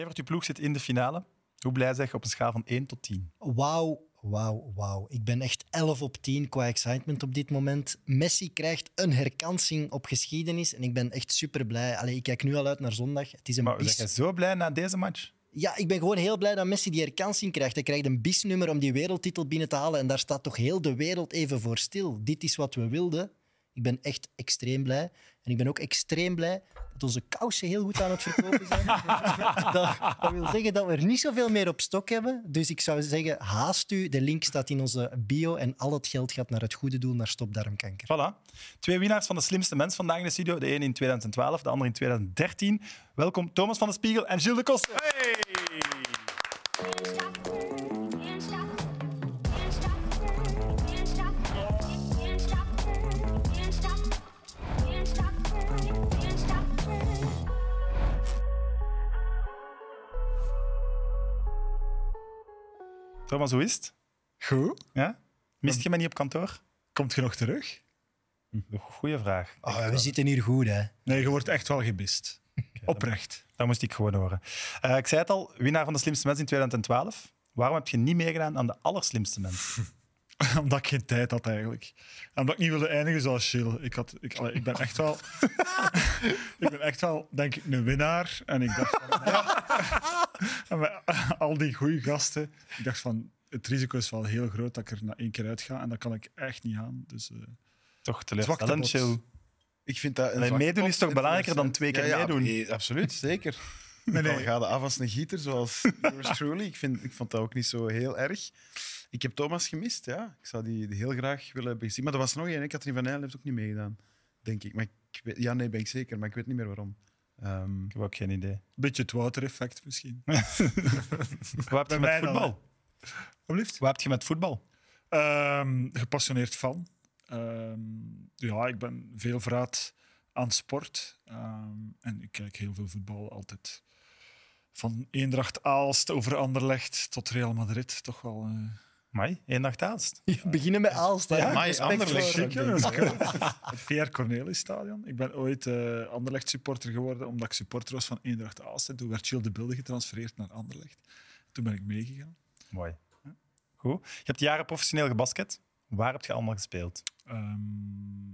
Evert, je ploeg zit in de finale. Hoe blij zeg je op een schaal van 1 tot 10? Wauw, wauw, wauw. Ik ben echt 11 op 10 qua excitement op dit moment. Messi krijgt een herkansing op geschiedenis en ik ben echt super blij. Allee, ik kijk nu al uit naar zondag. Het is een Maar ben je zo blij na deze match? Ja, ik ben gewoon heel blij dat Messi die herkansing krijgt. Hij krijgt een bisnummer om die wereldtitel binnen te halen en daar staat toch heel de wereld even voor stil. Dit is wat we wilden. Ik ben echt extreem blij. En ik ben ook extreem blij dat onze kousen heel goed aan het verkopen zijn. dat, dat wil zeggen dat we er niet zoveel meer op stok hebben. Dus ik zou zeggen, haast u. De link staat in onze bio en al het geld gaat naar het goede doel, naar stopdarmkanker. Voilà. Twee winnaars van de slimste mens vandaag in de studio. De ene in 2012, de andere in 2013. Welkom Thomas van de Spiegel en Gilles de Koster. Can't Thomas, hoe is het? Goed. Ja? Mist je me niet op kantoor? Komt je nog terug? Goeie vraag. Oh, we zitten hier goed, hè. Nee, je wordt echt wel gemist. Oprecht. Dat moest ik gewoon horen. Eh, ik zei het al, winnaar van de slimste mens in 2012. Waarom heb je niet meegedaan aan de allerslimste mens? Omdat ik geen tijd had eigenlijk. En omdat ik niet wilde eindigen zoals Gilles. Ik, had, ik, allee, ik ben echt wel... ik ben echt wel, denk ik, een winnaar. En ik dacht van... ja. en met al die goede gasten, ik dacht van... Het risico is wel heel groot dat ik er na één keer uit ga. En dat kan ik echt niet aan. Dus, eh, Toch teleurstellend. Gilles. Ik vind dat een meedoen is toch belangrijker dan 2000. twee keer ja, ja, meedoen? nee, absoluut, zeker. nee, Dan nee. gaat af als een gieter, zoals yours truly. Ik, vind, ik vond dat ook niet zo heel erg. Ik heb Thomas gemist, ja. Ik zou die heel graag willen hebben gezien. Maar er was nog één. Katrien van Nijl heeft ook niet meegedaan, denk ik. Maar ik weet, ja, nee, ben ik zeker. Maar ik weet niet meer waarom. Ehm, Ik heb ook geen idee. beetje het Wouter-effect misschien. Wat heb je met voetbal? Alsjeblieft. Wat heb je met voetbal? Ehm, gepassioneerd van. Ehm, ja, ik ben veel verraad aan sport. Ehm, en ik kijk heel veel voetbal altijd. Van Eendracht Aalst over Anderlecht tot Real Madrid. Toch wel. eh, Mai, één. We beginnen met Aalst. Anderlecht, hè? Dat is. Het PR Cornelis Stadion. Ik ben ooit eh Anderlecht supporter geworden omdat ik supporter was van Eendracht Aalst. En toen werd Gilles de Bilde getransfereerd naar Anderlecht. Toen ben ik meegegaan. Mooi. Goed. Je hebt jaren professioneel gebasket. Waar heb je allemaal gespeeld? Ehm,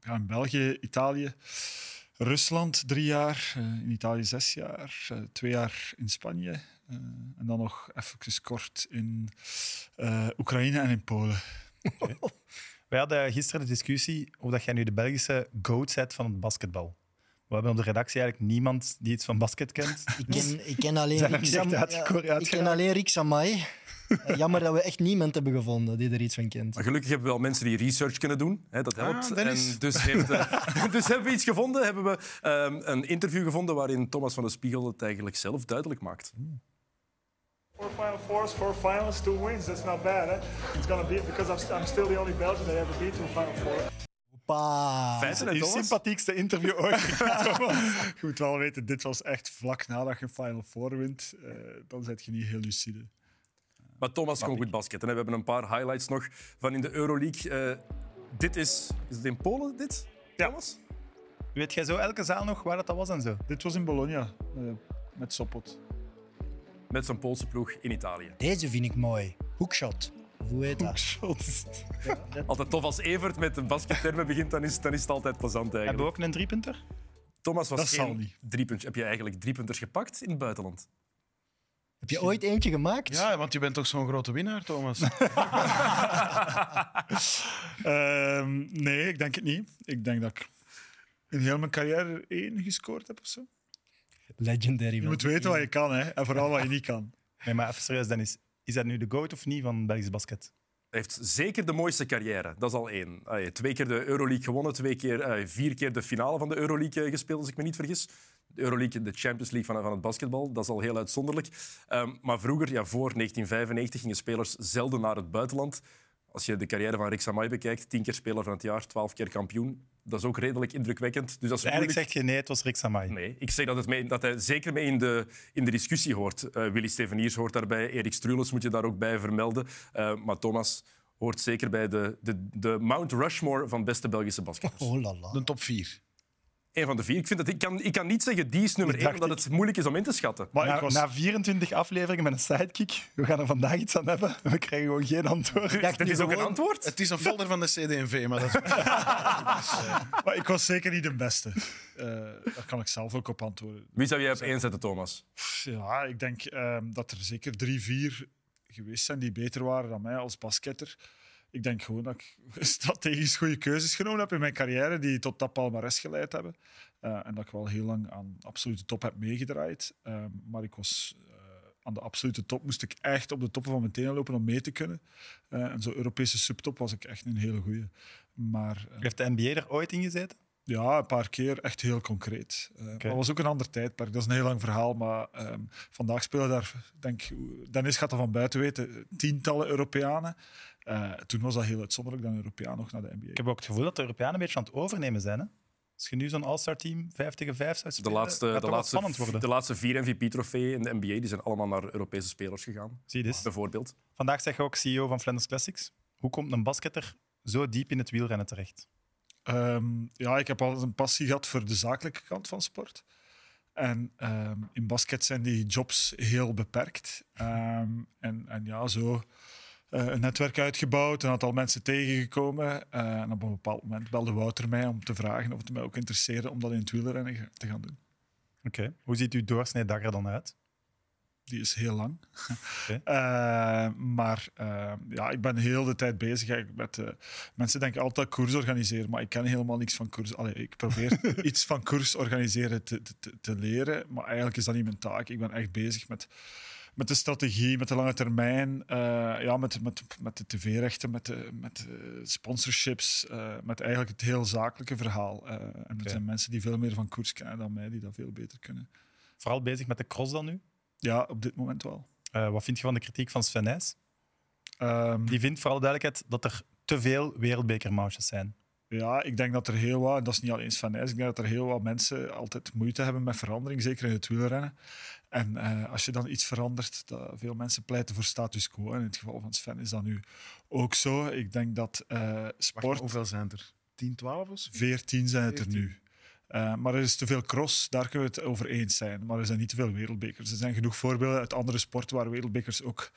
ja, in België, Italië, Rusland drie jaar, eh, in Italië zes jaar, eh, twee jaar in Spanje en dan nog even kort in eh, Oekraïne en in Polen. Wij hadden gisteren de discussie of dat jij nu de Belgische goat bent van het basketbal. We hebben op de redactie eigenlijk niemand die iets van basket kent. Ik ken, ik ken alleen ja, ik ken alleen Rick Samai. Eh, Jammer dat we echt niemand hebben gevonden die er iets van kent. Maar gelukkig hebben we wel mensen die research kunnen doen. Hè, dat helpt. Ah, Dennis. en dus, heeft, eh, dus hebben we iets gevonden. Hebben we ehm, een interview gevonden waarin Thomas van de Spiegel het eigenlijk zelf duidelijk maakt. Four Final Fours, four finalists, two wins. That's not bad. Eh? It's gonna be because I'm, I'm still the only Belgian they ever beat to a Final Four. Hè, Uw Thomas? sympathiekste interview ooit. Je moet wel weten, dit was echt vlak nadat je Final Four wint. Eh, dan zit je niet heel lucide. Maar Thomas kon goed basketten. hè. We hebben een paar highlights nog van in de Euroleague. Eh, dit is... Is het in Polen, dit? Thomas? Weet jij zo elke zaal nog waar dat was en zo? Dit was in Bologna, met Sopot. Met zijn Poolse ploeg in Italië. Deze vind ik mooi. Hoekshot. Hoe heet dat? Shots. Altijd tof als Evert met de baskettermen begint, dan is, dan is het altijd plezant Hebben we eigenlijk. ook een driepunter? Thomas was Dat zal geen. Heb je eigenlijk driepunters gepakt in het buitenland? Heb je ooit eentje gemaakt? ja, want je bent toch zo'n grote winnaar, Thomas? Ehm, nee, ik denk het niet. Ik denk dat ik in heel mijn carrière één gescoord heb of zo. Legendary. Je moet weten wat je kan hè, en vooral wat je niet kan. Nee, maar even serieus, Dennis. Is dat nu de goat of niet van Belgisch basket? Hij heeft zeker de mooiste carrière. Dat is al één. Allee, twee keer de Euroleague gewonnen, twee keer, eh, vier keer de finale van de Euroleague eh, gespeeld, als ik me niet vergis. De Euroleague, de Champions League van, van het basketbal, dat is al heel uitzonderlijk. Ehm, maar vroeger, ja, voor 1995, gingen spelers zelden naar het buitenland. Als je de carrière van Rick Samai bekijkt, tien keer speler van het jaar, twaalf keer kampioen dat is ook redelijk indrukwekkend. Dus, dus Eigenlijk zeg je nee, het was Rick Samai. Nee, ik zeg dat, het dat hij zeker mee in de, in de discussie hoort. Eh, Willy Steveniers hoort daarbij, Erik Struules moet je daar ook bij vermelden. Eh, maar Thomas hoort zeker bij de, de, de Mount Rushmore van beste Belgische basketballers. Oh, de top 4. Een van de vier. Ik, vind dat, ik, kan, ik kan niet zeggen die is nummer één, omdat het moeilijk is om in te schatten. Maar na, was... na, 24 afleveringen met een sidekick, we gaan er vandaag iets aan hebben. We krijgen gewoon geen antwoord. Ja, dat is ook een antwoord? Het is een folder van de CDMV, maar dat ik was zeker niet de beste. Uh, daar kan ik zelf ook op antwoorden. Wie zou jij op één Thomas? Ja, ik denk ehm, dat er zeker drie, vier geweest zijn die beter waren dan mij als basketter. Ik denk gewoon dat ik strategisch goede keuzes genomen heb in mijn carrière die tot dat palmares geleid hebben. Eh, en dat ik wel heel lang aan de absolute top heb meegedraaid. Ehm, maar ik was eh, aan de absolute top, moest ik echt op de toppen van mijn tenen lopen om mee te kunnen. Eh, en zo Europese subtop was ik echt een hele goeie. Maar Heeft de NBA er ooit in gezeten? ja, een paar keer echt heel concreet. Dat was ook een ander tijdperk. Dat is een heel lang verhaal. Maar ehm, vandaag spelen daar, denk Dennis gaat dat van buiten weten, tientallen Europeanen. Eh, toen was dat heel uitzonderlijk dat een Europeaan nog naar de NBA. Ik heb ook het gevoel dat de Europeanen een beetje aan het overnemen zijn. Hè? Als je nu zo'n All-Star team 5 tegen 5 zou De spelen, laatste, gaat de, laatste, spannend worden. de laatste vier MVP-trofeeën in de NBA die zijn allemaal naar Europese spelers gegaan. Zie je dus. Bijvoorbeeld. Vandaag zeg je ook CEO van Flanders Classics. Hoe komt een basketter zo diep in het wielrennen terecht? Ehm, ja, ik heb altijd een passie gehad voor de zakelijke kant van sport. En ehm, in basket zijn die jobs heel beperkt. Ehm, en, en ja, zo een netwerk uitgebouwd, een aantal mensen tegengekomen. Eh, en op een bepaald moment belde Wouter mij om te vragen of het mij ook interesseerde om dat in het wielrennen te gaan doen. Oké. Hoe ziet uw doorsnee dag er dan uit? Die is heel lang. Oké. Eh, maar eh, ja, ik ben heel de tijd bezig met... eh, mensen denken altijd koers organiseren, maar ik ken helemaal niks van koers. Allee, ik probeer iets van koers organiseren te, te, te leren, maar eigenlijk is dat niet mijn taak. Ik ben echt bezig met, met de strategie, met de lange termijn, eh, ja, met, met, met de tv-rechten, met, de, met de sponsorships, eh, met eigenlijk het heel zakelijke verhaal. Eh, en er zijn mensen die veel meer van koers kennen dan mij, die dat veel beter kunnen. Vooral bezig met de cross dan nu. Ja, op dit moment wel. Wat vind je van de kritiek van Sven Nys? Ehm, Die vindt voor alle duidelijkheid dat er te veel wereldbekermatches zijn. Ja, ik denk dat er heel wat, en dat is niet alleen Sven Nys, ik denk dat er heel wat mensen altijd moeite hebben met verandering, zeker in het wielrennen. En eh, als je dan iets verandert, dat veel mensen pleiten voor status quo. En in het geval van Sven is dat nu ook zo. Ik denk dat eh, Wacht, sport, hoeveel zijn er? 10, 12 of zo? 14 zijn het er 14. nu. Eh, maar er is te veel cross, daar kunnen we het over eens zijn. Maar er zijn niet te veel wereldbekers. Er zijn genoeg voorbeelden uit andere sporten waar wereldbekers ook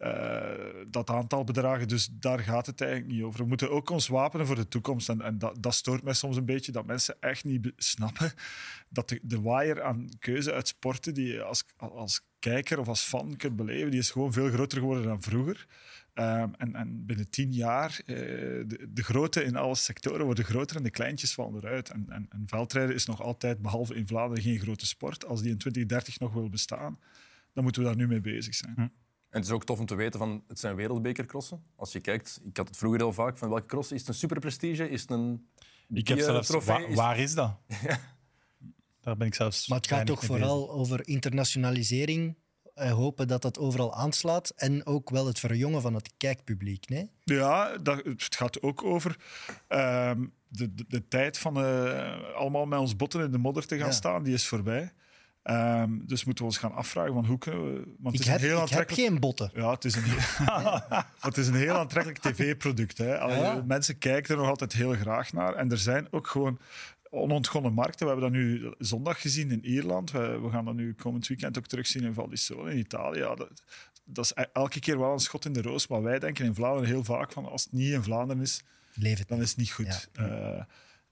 eh, dat aantal bedragen. Dus daar gaat het eigenlijk niet over. We moeten ook ons wapenen voor de toekomst. En, en dat, dat stoort mij soms een beetje, dat mensen echt niet snappen dat de, de waaier aan keuze uit sporten die je als, als kijker of als fan kunt beleven, die is gewoon veel groter geworden dan vroeger. Ehm, en, en binnen tien jaar, eh, de, de grote in alle sectoren worden groter en de kleintjes vallen eruit. En, en, en veldrijden is nog altijd, behalve in Vlaanderen, geen grote sport. Als die in 2030 nog wil bestaan, dan moeten we daar nu mee bezig zijn. En het is ook tof om te weten van het zijn wereldbekercrossen. Als je kijkt, ik had het vroeger heel vaak van welke cross is het een superprestige, is het een Ik heb die, zelfs... trofee? wa- waar is dat? Daar ben ik zelfs Maar het gaat toch vooral over internationalisering. eh, hopen dat dat overal aanslaat. En ook wel het verjongen van het kijkpubliek. Nee? Ja, dat, het gaat ook over ehm, de, de, de tijd van eh, allemaal met ons botten in de modder te gaan Ja. staan, die is voorbij. Ehm, dus moeten we ons gaan afvragen van hoe kunnen we... Want Ik het is heb, een heel ik heb geen botten. Ja, het is een, het is een heel aantrekkelijk tv-product. Ja. Mensen kijken er nog altijd heel graag naar. En er zijn ook gewoon onontgonnen markten. We hebben dat nu zondag gezien in Ierland. We, we gaan dat nu komend weekend ook terugzien in Val di Sole in Italië. Ja, dat, dat is e- elke keer wel een schot in de roos. Maar wij denken in Vlaanderen heel vaak van als het niet in Vlaanderen is, dan is het niet goed. Eh,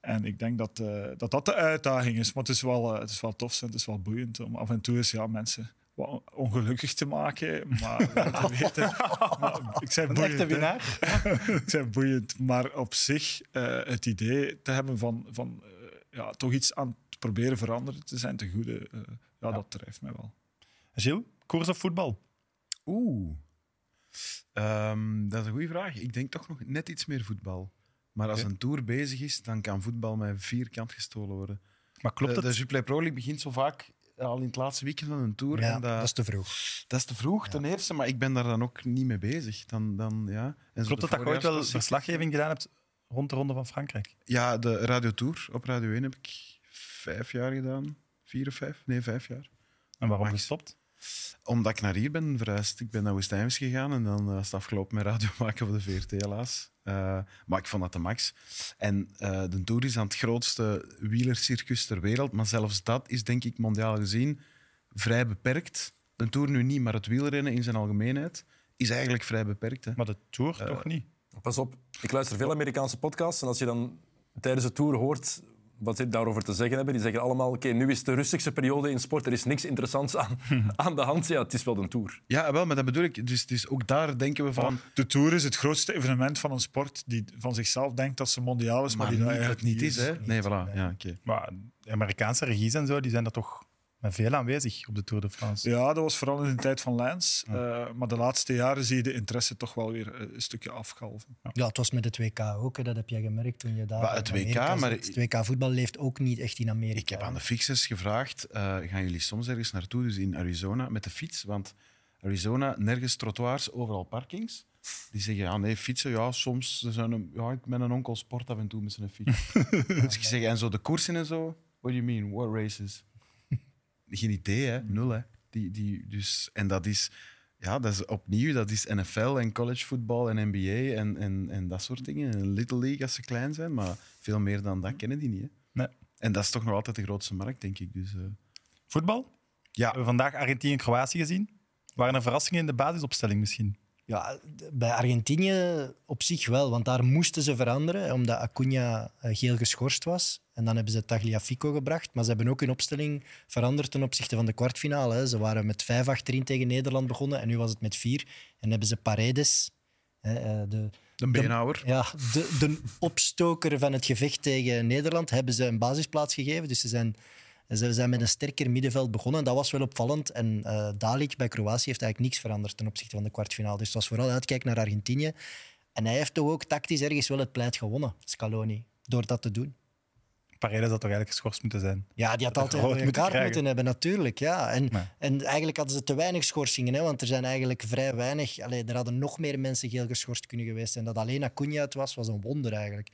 en ik denk dat, eh, dat dat de uitdaging is. Maar het is wel, eh, het is wel tof en het is wel boeiend om af en toe eens ja, mensen wat ongelukkig te maken. Maar wel te weten. Maar ik zei Een boeiend, winnaar. ik zei boeiend. Maar op zich eh, het idee te hebben van, van ja, toch iets aan te proberen veranderen te zijn te goede, eh, ja, dat drijft mij wel. Gilles, koers of voetbal? Oeh. Ehm, dat is een goede vraag. Ik denk toch nog net iets meer voetbal. Maar als een tour bezig is, dan kan voetbal mij vierkant gestolen worden. Maar klopt de, het? de Jupiler Pro League begint zo vaak al in het laatste weekend van een tour. Ja, en dat, dat is te vroeg. dat is te vroeg, ten eerste. Maar ik ben daar dan ook niet mee bezig. Dan, dan, ja. En Klopt de dat je ooit wel verslaggeving gedaan hebt rond de Ronde van Frankrijk? Ja, de Radio Tour op Radio 1 heb ik vijf jaar gedaan. Vier of vijf? Nee, vijf jaar. En waarom gestopt? Omdat ik naar hier ben verhuisd. Ik ben naar Woestijnvis gegaan en dan was het afgelopen met radio maken voor de VRT helaas. Eh, maar ik vond dat de max. En eh, de Tour is aan het grootste wielercircus ter wereld. Maar zelfs dat is denk ik mondiaal gezien vrij beperkt. De Tour nu niet, maar het wielrennen in zijn algemeenheid is eigenlijk vrij beperkt. Hè. Maar de Tour toch niet? Pas op, ik luister veel Amerikaanse podcasts en als je dan tijdens de tour hoort wat ze daarover te zeggen hebben, die zeggen allemaal: oké, nu is de rustigste periode in sport, er is niks interessants aan, aan de hand. Ja, het is wel een tour. Ja, wel, maar dat bedoel ik. Dus, dus ook daar denken we van. De Tour is het grootste evenement van een sport die van zichzelf denkt dat ze mondiaal is, maar, Maar die niet, dat eigenlijk niet is, hè? Nee, voilà. Ja, oké. Maar de Amerikaanse regies en zo, die zijn er toch met veel aanwezig op de Tour de France. Ja, dat was vooral in de tijd van Lance. Eh, maar de laatste jaren zie je de interesse toch wel weer eh, een stukje afkalven. Ja, het was met het WK ook, hè, dat heb jij gemerkt toen je daar. Maar het WK, maar- Het WK voetbal leeft ook niet echt in Amerika. Ik heb aan de fixers gevraagd: eh, gaan jullie soms ergens naartoe, dus in Arizona, met de fiets? Want Arizona, nergens trottoirs, overal parkings. Die zeggen: ja, nee, fietsen, ja, soms. Er zijn een, ja, ik ben een onkel sport af en toe met zijn fiets. dus ik zeg: en zo de koersen en zo? What do you mean? What races? Geen idee, hè? Nul, hè? Die, die, dus, en dat is, ja, dat is opnieuw, dat is NFL en collegevoetbal en NBA en, en, en dat soort dingen. En Little League als ze klein zijn, maar veel meer dan dat kennen die niet. Hè? Nee. En dat is toch nog altijd de grootste markt, denk ik. Dus, eh, Voetbal? ja, Hebben we vandaag Argentinië en Kroatië gezien? Waren er verrassingen in de basisopstelling misschien? Ja, bij Argentinië op zich wel, want daar moesten ze veranderen, omdat Acuna eh, geel geschorst was. En dan hebben ze Tagliafico gebracht, maar ze hebben ook hun opstelling veranderd ten opzichte van de kwartfinale. hè. Ze waren met vijf achterin tegen Nederland begonnen en nu was het met vier. En hebben ze Paredes, hè, eh, de, de beenhouwer. ja, de, de opstoker van het gevecht tegen Nederland, hebben ze een basisplaats gegeven. Dus ze zijn, ze zijn met een sterker middenveld begonnen. Dat was wel opvallend. En eh Dalic bij Kroatië heeft eigenlijk niks veranderd ten opzichte van de kwartfinale. Dus het was vooral uitkijken naar Argentinië. En hij heeft toch ook tactisch ergens wel het pleit gewonnen, Scaloni, door dat te doen. Paredes had toch eigenlijk geschorst moeten zijn? Ja, die had Dat altijd een moeten kaart krijgen. moeten hebben, natuurlijk. Ja. En, en eigenlijk hadden ze te weinig schorsingen, hè, want er zijn eigenlijk vrij weinig... Allee, er hadden nog meer mensen geel geschorst kunnen geweest zijn. Dat alleen Acuna het was, was een wonder eigenlijk.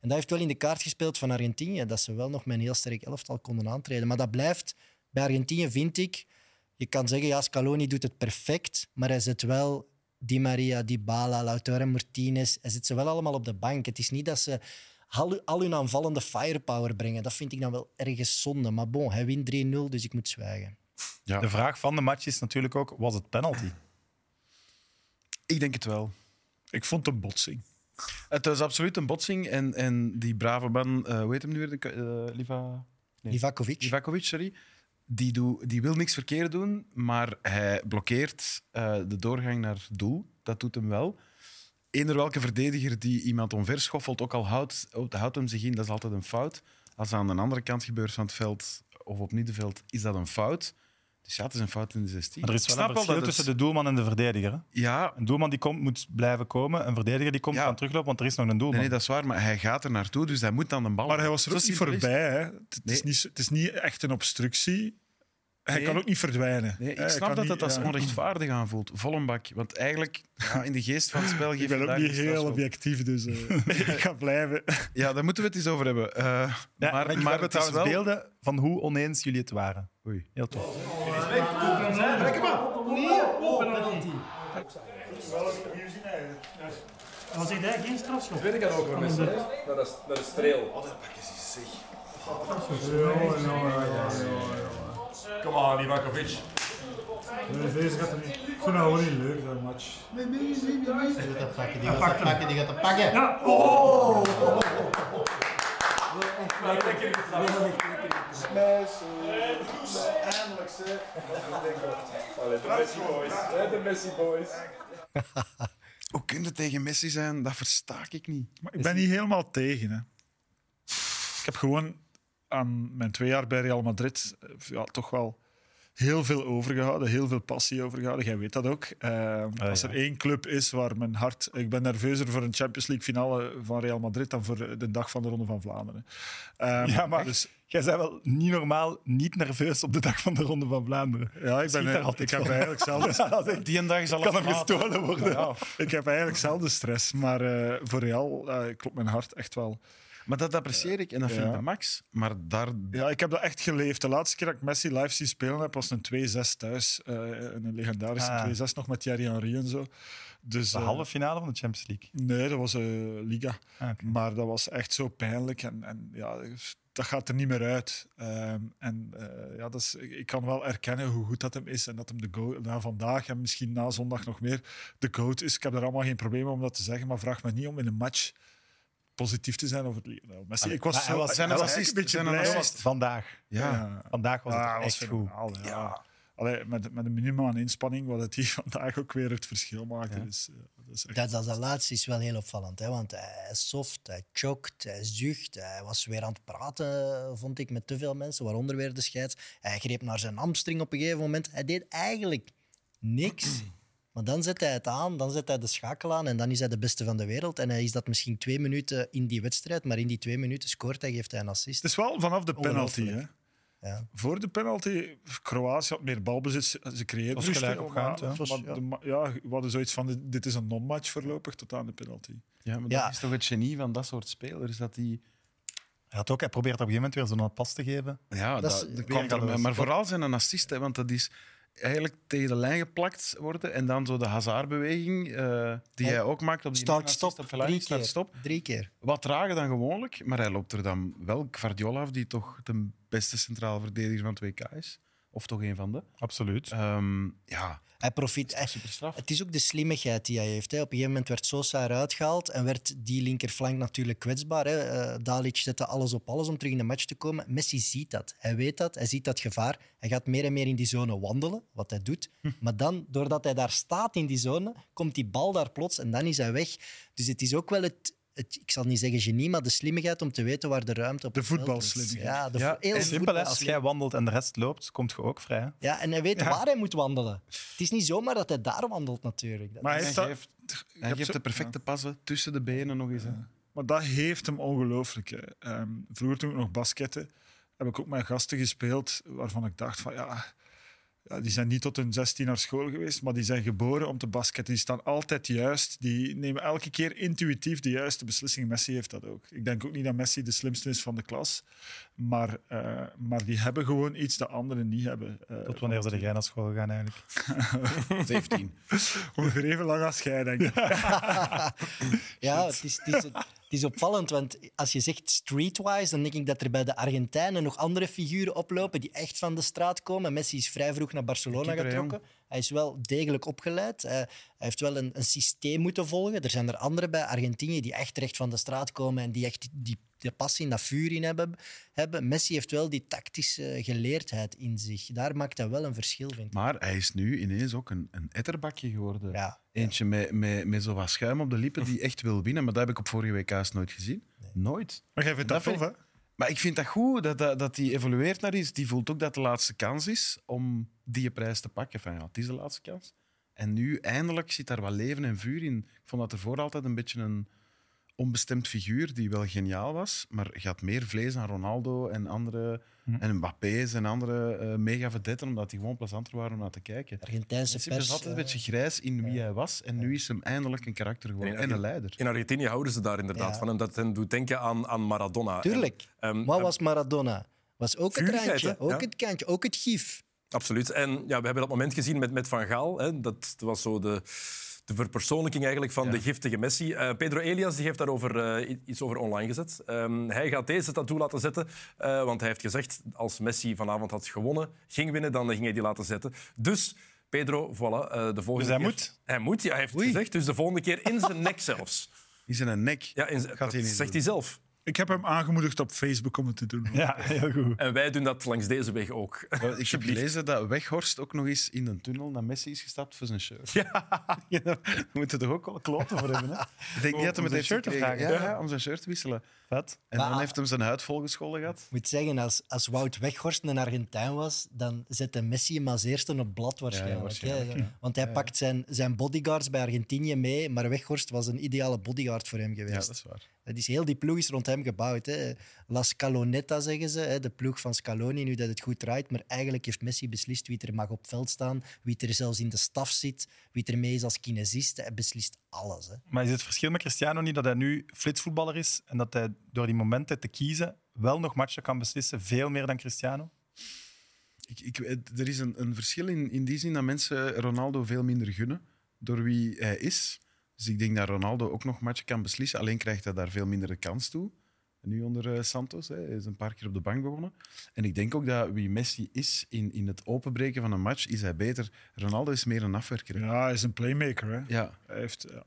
En dat heeft wel in de kaart gespeeld van Argentinië, dat ze wel nog met een heel sterk elftal konden aantreden. Maar dat blijft, bij Argentinië vind ik... Je kan zeggen, ja, Scaloni doet het perfect, maar hij zet wel Di Maria, Dybala, Lautaro Martinez, hij zet ze wel allemaal op de bank. Het is niet dat ze al, hun aanvallende firepower brengen. Dat vind ik dan wel ergens zonde. Maar bon, hij wint 3-0, dus ik moet zwijgen. Ja. De vraag van de match is natuurlijk ook, was het penalty? Ik denk het wel. Ik vond het een botsing. Het was absoluut een botsing. En, en die brave man, eh hoe heet hem nu weer? De, eh, Liva... Nee. Livakovic. Livakovic, sorry. Die, doe, die wil niks verkeerd doen, maar hij blokkeert eh, de doorgang naar doel. Dat doet hem wel. Eender welke verdediger die iemand omver schoffelt, ook al houdt, houdt hem zich in, dat is altijd een fout. Als het aan de andere kant gebeurt van het veld of op middenveld, is dat een fout. Dus ja, het is een fout in de 16. Maar er is wel een verschil het- tussen de doelman en de verdediger. hè? Ja, Een doelman die komt, moet blijven komen. Een verdediger die komt, Ja. kan teruglopen, want er is nog een doelman. nee, nee, dat is waar, maar hij gaat er naartoe, dus hij moet dan de bal... Maar hij was er ook niet voorbij. Hè. Het, is niet, het is niet echt een obstructie. Hij Nee. kan ook niet verdwijnen. Nee, ik snap dat het als ja. onrechtvaardig aanvoelt. Vol een bak. Want eigenlijk, ja, in de geest van het spel geef Ik ben ook niet heel objectief, dus eh, ik ga blijven. Ja, daar moeten we het eens over hebben. Eh, Ja, maar maar, maar hebben het is trouwens wel... beelden van hoe oneens jullie het waren. Oei. Heel tof. Was hij daar geen strafschop? Weet ik dat ook wel mensen. Dat is, dat is streel. Kom aan, Ivakovic. Nee, deze gaat er niet. Ik vind dat gewoon niet leuk, dat match. Dat pakken, die gaat dat pakken, die gaat dat pakken. Ja, oh! De Messi boys. Hoe kun je tegen Messi zijn? Dat versta ik niet. Maar ik ben niet helemaal tegen. Hè. Ik heb gewoon aan mijn twee jaar bij Real Madrid eh, ja, toch wel heel veel overgehouden, heel veel passie overgehouden. Jij weet dat ook. Eh, als er één club is waar mijn hart... Ik ben nerveuzer voor een Champions League finale van Real Madrid dan voor de dag van de Ronde van Vlaanderen. Eh, Ja, maar dus, jij bent wel niet normaal niet nerveus op de dag van de Ronde van Vlaanderen. ja, ik, ben, daar altijd ik heb eigenlijk Ja, echt- Die een dag zal kan het hem gestolen worden. Ja. Ik heb eigenlijk zelden stress, maar eh, voor Real eh, klopt mijn hart echt wel. Maar dat apprecieer ik en dat vind ik de max. Maar daar... Ja, ik heb dat echt geleefd. De laatste keer dat ik Messi live zie spelen heb, was een 2-6 thuis. Eh, een legendarische Ah. 2-6 nog met Thierry Henry en zo. Dus, De eh, halve finale van de Champions League. Nee, dat was eh Liga. Ah. Maar dat was echt zo pijnlijk. En, en ja, dat gaat er niet meer uit. Ehm, en ja, dat is, ik ik kan wel erkennen hoe goed dat hem is. En dat hem de goal na vandaag en misschien na zondag nog meer de goat is. Ik heb er allemaal geen probleem om dat te zeggen. Maar vraag me niet om in een match positief te zijn over Lionel Messi. Ik was, maar hij zo, was- ik zijn was assist- echt een beetje zijn blij. Vandaag. Ja. Vandaag was het was echt goed. fenomenaal, ja. Allee, met, met een minimum aan inspanning, wat het hier vandaag ook weer het verschil maakte. Dus, eh, dat is echt Dat, dat, dat laatste is wel heel opvallend, hè? want hij is soft, hij chokt, hij zucht. Hij was weer aan het praten, vond ik, met te veel mensen, waaronder weer de scheids. Hij greep naar zijn hamstring op een gegeven moment. Hij deed eigenlijk niks. Maar dan zet hij het aan, dan zet hij de schakel aan en dan is hij de beste van de wereld. En hij is dat misschien twee minuten in die wedstrijd, maar in die twee minuten scoort hij, geeft hij een assist. Het is wel vanaf de penalty. Hè. Ja. Voor de penalty, Kroatië had meer balbezit. Ze- creëerden was dus gelijk opgaand, maar- ja. maar de ma- ja, we hadden zoiets van, dit is een non-match voorlopig tot aan de penalty. Ja, maar Ja. dat is toch het genie van dat soort spelers, dat die... Hij, had ook, hij probeert op een gegeven moment weer zo'n pas te geven. Ja, Dat dat, is- dat kwam er- maar vooral zijn een assist, hè, want dat is eigenlijk tegen de lijn geplakt worden en dan zo de Hazard-beweging eh, die Hij ook maakt op die Start, assist stop, op verlenging, drie start. Drie keer. Wat trager dan gewoonlijk, maar hij loopt er dan wel Guardiola af, die toch de beste centraal verdediger van het WK is. Of toch een van de. Absoluut. Ehm, ja, Hij profit, hij- super straf. Het is ook de slimmigheid die hij heeft. Hè. Op een gegeven moment werd Sosa eruit gehaald en werd die linkerflank natuurlijk kwetsbaar. Hè. Dalic zette alles op alles om terug in de match te komen. Messi ziet dat. Hij weet dat. Hij ziet dat gevaar. Hij gaat meer en meer in die zone wandelen, wat hij doet. Maar dan, doordat hij daar staat in die zone, komt die bal daar plots en dan is hij weg. Dus het is ook wel het... het ik zal niet zeggen genie, maar de slimmigheid om te weten waar de ruimte op De het veld is. voetbalslimmigheid. Ja, de Ja, heel Simpel, hè? als jij wandelt en de rest loopt, komt je ook vrij. hè? Ja, en hij weet Ja. waar hij moet wandelen. Het is niet zomaar dat hij daar wandelt, natuurlijk. Dat Maar hij is- heeft Hij geeft, hij hebt geeft zo- de perfecte passen tussen de benen nog eens. hè. Maar dat heeft hem ongelooflijk. Ehm, vroeger toen ik nog basketten, heb ik ook met gasten gespeeld waarvan ik dacht van ja, ja, die zijn niet tot hun 16 naar school geweest, maar die zijn geboren om te basketten. Die staan altijd juist. Die nemen elke keer intuïtief de juiste beslissing. Messi heeft dat ook. Ik denk ook niet dat Messi de slimste is van de klas, maar, eh, maar die hebben gewoon iets dat anderen niet hebben. Eh, Tot wanneer ze jij naar school gaan eigenlijk? 17. Ongeveer even lang als jij, denk ik. Ja, het is, het, is, het is opvallend, want als je zegt streetwise, dan denk ik dat er bij de Argentijnen nog andere figuren oplopen die echt van de straat komen. Messi is vrij vroeg naar Barcelona getrokken. Hij is wel degelijk opgeleid. Hij, hij heeft wel een, een systeem moeten volgen. Er zijn er anderen bij Argentinië die echt recht van de straat komen en die echt die, die passie en dat vuur in hebben, hebben. Messi heeft wel die tactische geleerdheid in zich. Daar maakt hij wel een verschil, vind ik. Maar hij is nu ineens ook een, een etterbakje geworden. Ja. Eentje met, met, met zo wat schuim op de lippen die echt wil winnen. Maar dat heb ik op vorige WK's nooit gezien. Nooit. Maar jij vindt dat, Dat tof, vind hè? Maar ik vind dat goed dat, dat, dat die evolueert naar iets. Die voelt ook dat de laatste kans is om die prijs te pakken. Van, ja, het is de laatste kans. En nu eindelijk zit daar wat leven en vuur in. Ik vond dat ervoor altijd een beetje een onbestemd figuur die wel geniaal was, maar gaat meer vlees aan Ronaldo en andere en Mbappé's en andere eh mega vedetten, omdat die gewoon plezanter waren om naar te kijken. Argentijnse Messi was pers... altijd een eh, beetje grijs in wie hij was en nu is hem eindelijk een karakter geworden en een leider. In Argentinië houden ze daar inderdaad Ja. van. En dat hen doet denken aan, aan Maradona. Tuurlijk. En, ehm, Wat ehm, was Maradona? Was ook het randje, ook Ja. het kantje, ook het gif. Absoluut. En ja, we hebben dat moment gezien met, met Van Gaal. Hè. Dat was zo de, de verpersoonlijking eigenlijk van de giftige Messi. Eh, Pedro Elias die heeft daarover eh, iets over online gezet. Ehm, hij gaat deze tattoo laten zetten, eh, want hij heeft gezegd als Messi vanavond had gewonnen, ging winnen, dan ging hij die laten zetten. Dus Pedro, voilà, de volgende Dus hij keer- moet? Hij moet, ja, hij heeft gezegd. Dus de volgende keer in zijn nek zelfs. In een nek. Ja, in zijn- Gaat hij dat niet zegt doen. hij zelf. Ik heb hem aangemoedigd op Facebook om het te doen. Ja, heel goed. En wij doen dat langs deze weg ook. Ik heb gelezen dat Weghorst ook nog eens in een tunnel naar Messi is gestapt voor zijn shirt. Ja. Ja, we moeten er ook wel kloten voor hebben. Hè? Ik denk niet dat hij met zijn shirt te vragen. Ja, ja, om zijn shirt te wisselen. Vet. En Maar- dan heeft hem zijn huid volgescholden gehad. Ik moet zeggen, als, als Wout Weghorst een Argentijn was, dan zette Messi hem als eerste op blad waarschijnlijk. waarschijnlijk, hè. Want hij pakt zijn, zijn bodyguards bij Argentinië mee, maar Weghorst was een ideale bodyguard voor hem Ja, geweest. dat is waar. Het is heel die ploeg is rond hem gebouwd. Hè. La Scalonetta zeggen ze, hè, de ploeg van Scaloni, nu dat het goed draait. Maar eigenlijk heeft Messi beslist wie er mag op het veld staan, wie er zelfs in de staf zit, wie er mee is als kinesist. Hij beslist alles. Hè. Maar is het verschil met Cristiano niet dat hij nu flitsvoetballer is en dat hij door die momenten te kiezen wel nog matchen kan beslissen, veel meer dan Cristiano? Ik, ik, er is een, een verschil in, in die zin dat mensen Ronaldo veel minder gunnen door wie hij is. Dus ik denk dat Ronaldo ook nog matchen kan beslissen. Alleen krijgt hij daar veel minder de kans toe. Nu onder eh, Santos, hij is een paar keer op de bank begonnen. En ik denk ook dat wie Messi is in, in het openbreken van een match, is hij beter. Ronaldo is meer een afwerker. hè. Ja, hij is een playmaker. Hè. Ja, Hij heeft, eh,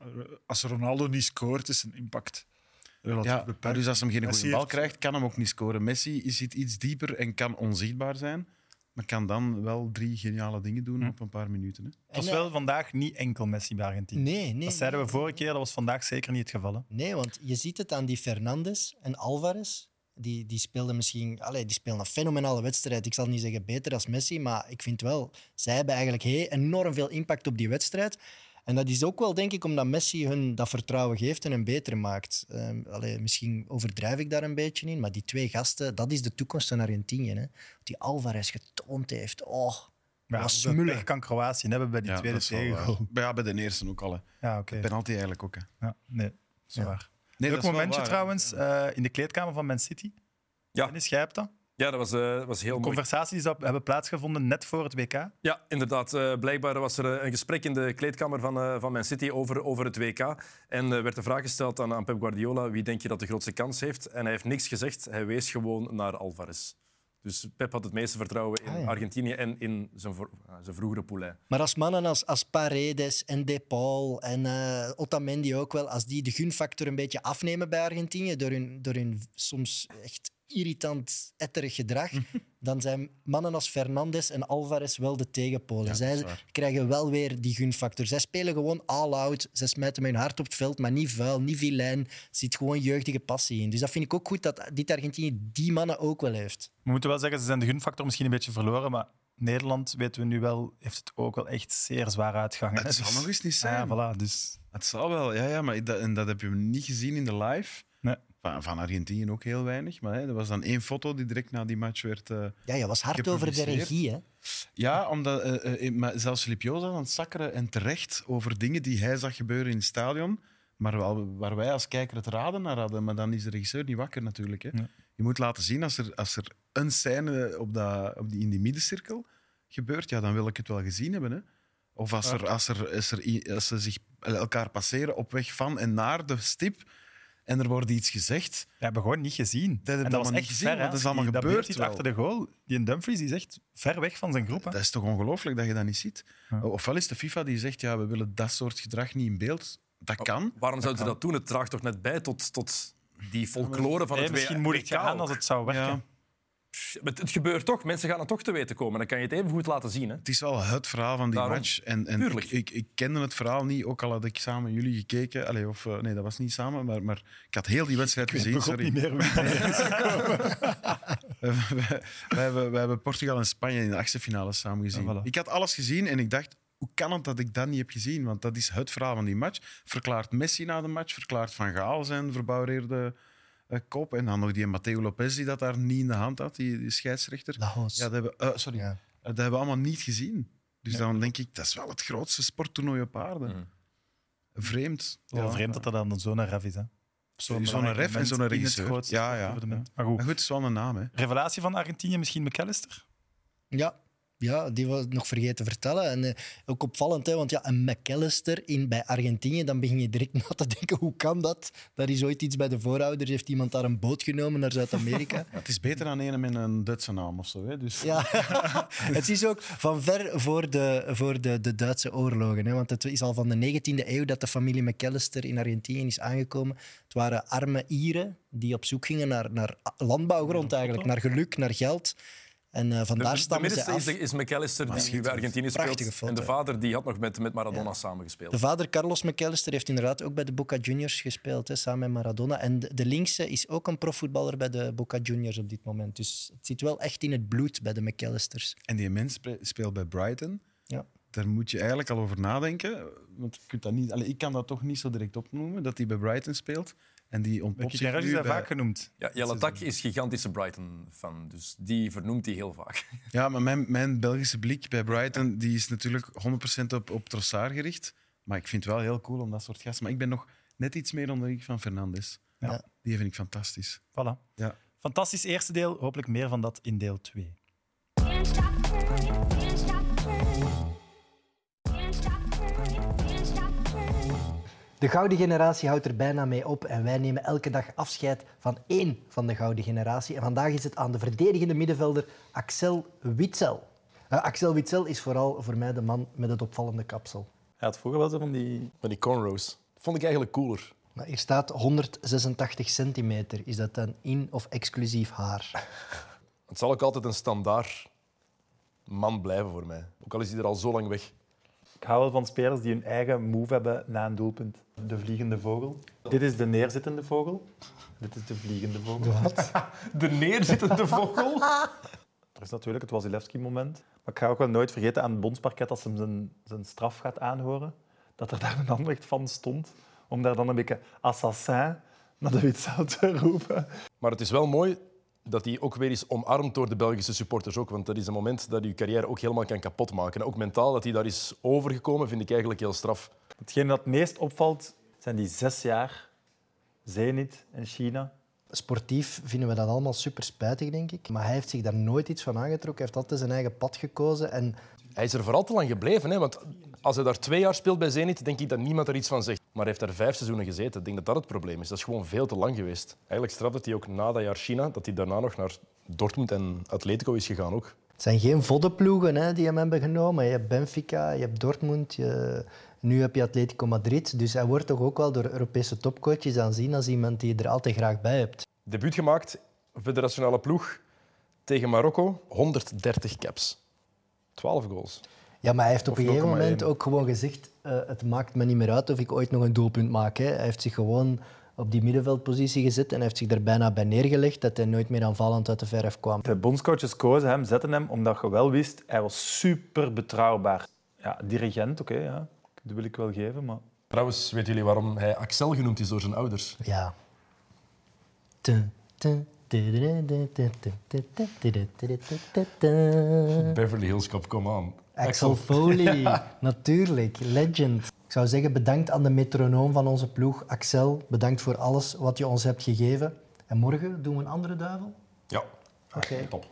als Ronaldo niet scoort, is zijn impact relatief ja beperkt. dus als hij geen Messi goede bal heeft- krijgt, kan hem ook niet scoren. Messi zit iets dieper en kan onzichtbaar zijn. Maar kan dan wel drie geniale dingen doen Hm. op een paar minuten. Hè. Het was wel vandaag niet enkel Messi bij Argentinië. Nee, nee. dat zeiden we vorige keer, dat was vandaag zeker niet het geval. Hè? Nee, want je ziet het aan die Fernandes en Alvarez. Die, die speelden misschien allee, die spelen een fenomenale wedstrijd. Ik zal niet zeggen beter als Messi, maar ik vind wel, zij hebben eigenlijk heel, enorm veel impact op die wedstrijd. En dat is ook wel, denk ik, omdat Messi hun dat vertrouwen geeft en hen beter maakt. Ehm, allee, misschien overdrijf ik daar een beetje in, maar die twee gasten, dat is de toekomst van Argentinië. Hè. Die Alvarez getoond heeft. Oh, Ja, pech kan Kroatië hebben bij die Ja, tweede tegengoal? Ja, bij de eerste ook al. hè. Ja, oké. Penalty eigenlijk ook. Hè. Ja, nee, dat is Ja. waar. Nee, Leuk dat is wel momentje waar, trouwens, eh, in de kleedkamer van Man City. Ja. Dennis, jij hebt dat? Ja, dat was, eh, was heel mooi. conversatie die zou hebben plaatsgevonden net voor het WK. Ja, inderdaad. Eh, blijkbaar was er eh, een gesprek in de kleedkamer van, eh, van Man City over, over het WK. En er werd de vraag gesteld aan, aan Pep Guardiola wie denk je dat de grootste kans heeft. En hij heeft niks gezegd. Hij wees gewoon naar Alvarez. Dus Pep had het meeste vertrouwen in Ah, ja. Argentinië en in zijn, voor- ah, zijn vroegere poulain. Maar als mannen als, als Paredes en De Paul en eh, Otamendi ook wel, als die de gunfactor een beetje afnemen bij Argentinië door hun, door hun soms echt irritant, etterig gedrag, dan zijn mannen als Fernandes en Alvarez wel de tegenpolen. dat Zij krijgen wel weer die gunfactor. Zij spelen gewoon all-out. Zij smijten met hun hart op het veld, maar niet vuil, niet vilijn. Er zit gewoon jeugdige passie in. Dus dat vind ik ook goed dat dit Argentinië die mannen ook wel heeft. We moeten wel zeggen, ze zijn de gunfactor misschien een beetje verloren, maar Nederland, weten we nu wel, heeft het ook wel echt zeer zwaar uitgehangen. Het zal Dus- nog eens niet Ah, zijn. ja, voilà, dus Het zal wel, ja, ja maar dat, en dat heb je niet gezien in de live. Van, van Argentinië ook heel weinig. Maar hè, er was dan één foto die direct na die match werd. eh, Ja, je was hard over de regie, hè? ja, omdat eh, eh, maar zelfs Lipioza aan het sakkeren en terecht over dingen die hij zag gebeuren in het stadion. Maar wel, waar wij als kijker het raden naar hadden. Maar dan is de regisseur niet wakker natuurlijk. Hè. Ja. Je moet laten zien als er, als er een scène op dat, op die, in die middencirkel gebeurt, ja, dan wil ik het wel gezien hebben. Hè. Of als, er, als, er, als, er, als ze zich elkaar passeren op weg van en naar de stip en er wordt iets gezegd. we hebben gewoon niet gezien. en dat allemaal was niet echt gezien, ver. hè. dat is allemaal dat gebeurd wel. achter de goal. Die Dumfries die is echt ver weg van zijn groep. hè. Dat is toch ongelooflijk dat je dat niet ziet? Ja. Ofwel is de FIFA die zegt, ja, we willen dat soort gedrag niet in beeld. Dat kan. Waarom zouden ze dat doen? Het draagt toch net bij tot, tot die folklore van Nee, het misschien WK moedigt je aan ook. als het zou werken. Ja, Het, het gebeurt toch. Mensen gaan het toch te weten komen. Dan kan je het even goed laten zien. Hè? het is wel het verhaal van die Daarom. match. En, en Tuurlijk. ik, ik, ik kende het verhaal niet, ook al had ik samen met jullie gekeken. Allee, of, eh, nee, dat was niet samen, maar, maar ik had heel die wedstrijd Ik gezien. Sorry. niet meer we, we hebben, we hebben Portugal en Spanje in de achtste finale samen gezien. Ja, voilà. Ik had alles gezien en ik dacht, hoe kan het dat ik dat niet heb gezien? Want dat is het verhaal van die match. Verklaart Messi na de match, verklaart Van Gaal zijn verbouwereerde kop. En dan nog die Matteo Lopez die dat daar niet in de hand had, die, die scheidsrechter. Laos. Ja, dat hebben, eh, sorry, Ja. Eh, dat hebben we allemaal niet gezien. Dus dan denk ik, dat is wel het grootste sporttoernooi op aarde. Mhm. Vreemd. Wel vreemd dat er dan zo'n ref is. Hè. Zo'n belangrijk ref en zo'n regisseur. grootste Ja, ja. Maar goed, Maar goed, het is wel een naam, hè. revelatie van Argentinië, misschien McAllister? Ja, ja, die was nog vergeten te vertellen. En eh, ook opvallend, hè, want ja, een McAllister in, bij Argentinië, dan begin je direct na te denken, hoe kan dat? Daar is ooit iets bij de voorouders, heeft iemand daar een boot genomen naar Zuid-Amerika? Ja, het is beter dan een met een Duitse naam of zo. Hè. Dus, Ja, het is ook van ver voor de, voor de, de Duitse oorlogen. Hè? Want het is al van de 19e eeuw dat de familie McAllister in Argentinië is aangekomen. Het waren arme Ieren die op zoek gingen naar, naar landbouwgrond, eigenlijk, naar geluk, naar geld. En eh, vandaar De, de stammen ze middenste af. is, is McAllister, die bij Argentinië speelt. foto. En de vader die had nog met, met Maradona samengespeeld. De vader Carlos McAllister heeft inderdaad ook bij de Boca Juniors gespeeld, hè, samen met Maradona. En de, de linkse is ook een profvoetballer bij de Boca Juniors op dit moment. Dus het zit wel echt in het bloed bij de McAllisters. En die mens spe- speelt bij Brighton. Ja. Daar moet je eigenlijk al over nadenken. Want je kunt dat niet, allee, ik kan dat toch niet zo direct opnoemen, dat hij bij Brighton speelt. En die ontpopt zich is bij- vaak genoemd. Ja, Jelle Tak is gigantische Brighton-fan, dus die vernoemt hij heel vaak. Ja, maar mijn, mijn Belgische blik bij Brighton die is natuurlijk 100% op, op Trossard gericht. Maar ik vind het wel heel cool om dat soort gasten. Maar ik ben nog net iets meer onder de indruk van Fernandes. Ja. Die vind ik fantastisch. Voilà. Ja. Fantastisch eerste deel. Hopelijk meer van dat in deel 2. Can't stop, De gouden generatie houdt er bijna mee op en wij nemen elke dag afscheid van één van de gouden generatie. En vandaag is het aan de verdedigende middenvelder Axel Witsel. Eh, Axel Witsel is vooral voor mij de man met het opvallende kapsel. Hij had vroeger wel zo van die, van die cornrows. Dat vond ik eigenlijk cooler. Maar hier staat 186 centimeter. Is dat dan in- of exclusief haar? Het zal ook altijd een standaard man blijven voor mij. Ook al is hij er al zo lang weg. Ik hou wel van spelers die hun eigen move hebben na een doelpunt. De vliegende vogel. Dit is de neerzittende vogel. Dit is de vliegende vogel. De neerzittende vogel. Er is natuurlijk het Wasilewski-moment. Maar ik ga ook wel nooit vergeten aan het bondsparket als hij zijn, zijn straf gaat aanhoren, dat er daar een Anderlecht van stond om daar dan een beetje assassin naar de Witzel te roepen. Maar het is wel mooi dat hij ook weer is omarmd door de Belgische supporters. Ook, want dat is een moment dat je carrière ook helemaal kan kapotmaken. En ook mentaal, dat hij daar is overgekomen, vind ik eigenlijk heel straf. Hetgeen dat het meest opvalt, zijn die zes jaar Zenit in China. Sportief vinden we dat allemaal super spijtig, denk ik. Maar hij heeft zich daar nooit iets van aangetrokken. Hij heeft altijd zijn eigen pad gekozen. En Hij is er vooral te lang gebleven. Hè? Want als hij daar twee jaar speelt bij Zenit, denk ik dat niemand er iets van zegt. Maar hij heeft daar vijf seizoenen gezeten. Ik denk dat dat het probleem is. Dat is gewoon veel te lang geweest. Eigenlijk straf dat hij ook na dat jaar China, dat hij daarna nog naar Dortmund en Atletico is gegaan ook. Het zijn geen voddenploegen hè, die hem hebben genomen. Je hebt Benfica, je hebt Dortmund, je... nu heb je Atletico Madrid. Dus hij wordt toch ook wel door Europese topcoaches aanzien als iemand die je er altijd graag bij hebt. Debuut gemaakt, federationele ploeg tegen Marokko, 130 caps. 12 goals. Ja, maar hij heeft op een gegeven moment ook gewoon gezegd: uh, het maakt me niet meer uit of ik ooit nog een doelpunt maak. Hè. Hij heeft zich gewoon op die middenveldpositie gezet en heeft zich er bijna bij neergelegd dat hij nooit meer aanvallend uit de verf kwam. De bondscoaches kozen hem, zetten hem, omdat je wel wist, hij was super betrouwbaar. Ja, dirigent, oké, ja. dat wil ik wel geven, maar... Trouwens, weten jullie waarom hij Axel genoemd is door zijn ouders? Ja. Beverly Hills Cop, kom. Axel Foley, natuurlijk, legend. Ik zou zeggen, bedankt aan de metronoom van onze ploeg. Axel, bedankt voor alles wat je ons hebt gegeven. En morgen doen we een andere duivel? Ja, Oké. top.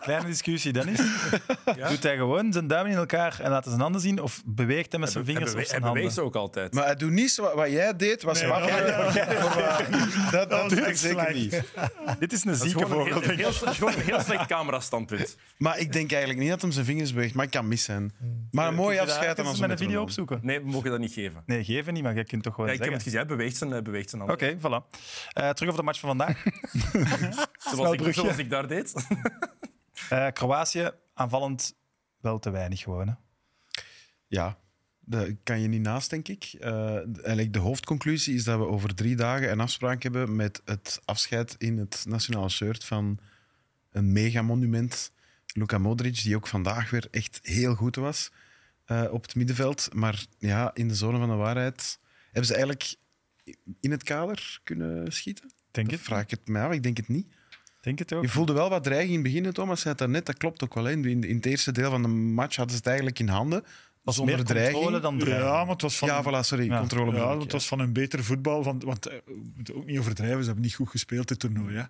Kleine discussie, Dennis. Doet hij gewoon zijn duimen in elkaar en laat hij zijn handen zien? Of beweegt hij met zijn Hij vingers of zijn hij handen? beweegt ze ook altijd. Maar hij doet niet zo, wat jij deed, was wat Dat, dat doe ik zeker niet. Dit is een zieke een vogel. heel, heel, heel, gewoon een heel slecht camerastandpunt. Maar ik denk eigenlijk niet dat hem zijn vingers beweegt, maar ik kan mis zijn. Maar een mooi Kun je daar afscheid aan onze met een video opzoeken? Nee, we mogen dat niet geven. Nee, geven niet, maar je kunt toch gewoon Ja, ik heb het hij beweegt zijn, hij beweegt zijn handen. Oké, voilà. Eh, terug over de match van vandaag. Zoals, ik, zoals ik daar deed. Eh, Kroatië, aanvallend wel te weinig gewoon. Hè? Ja, daar kan je niet naast, denk ik. Eh, eigenlijk de hoofdconclusie is dat we over drie dagen een afspraak hebben met het afscheid in het nationale shirt van een megamonument, Luka Modric, die ook vandaag weer echt heel goed was eh, op het middenveld. Maar ja, in de zone van de waarheid hebben ze eigenlijk in het kader kunnen schieten. Denk Dat het. vraag ik het mij af, ik denk het niet. Denk het ook. Je voelde wel wat dreiging in het begin, Thomas zei het daarnet, dat klopt ook wel. hè. In, in het eerste deel van de match hadden ze het eigenlijk in handen, was zonder meer dreiging. controle dan dreiging. Ja, maar het was van... Ja, voilà, sorry, Ja. controle. Ja, bedoel ik, want het was van een beter voetbal. Van, want eh, we moeten ook niet overdrijven, ze hebben niet goed gespeeld dit toernooi. Hè.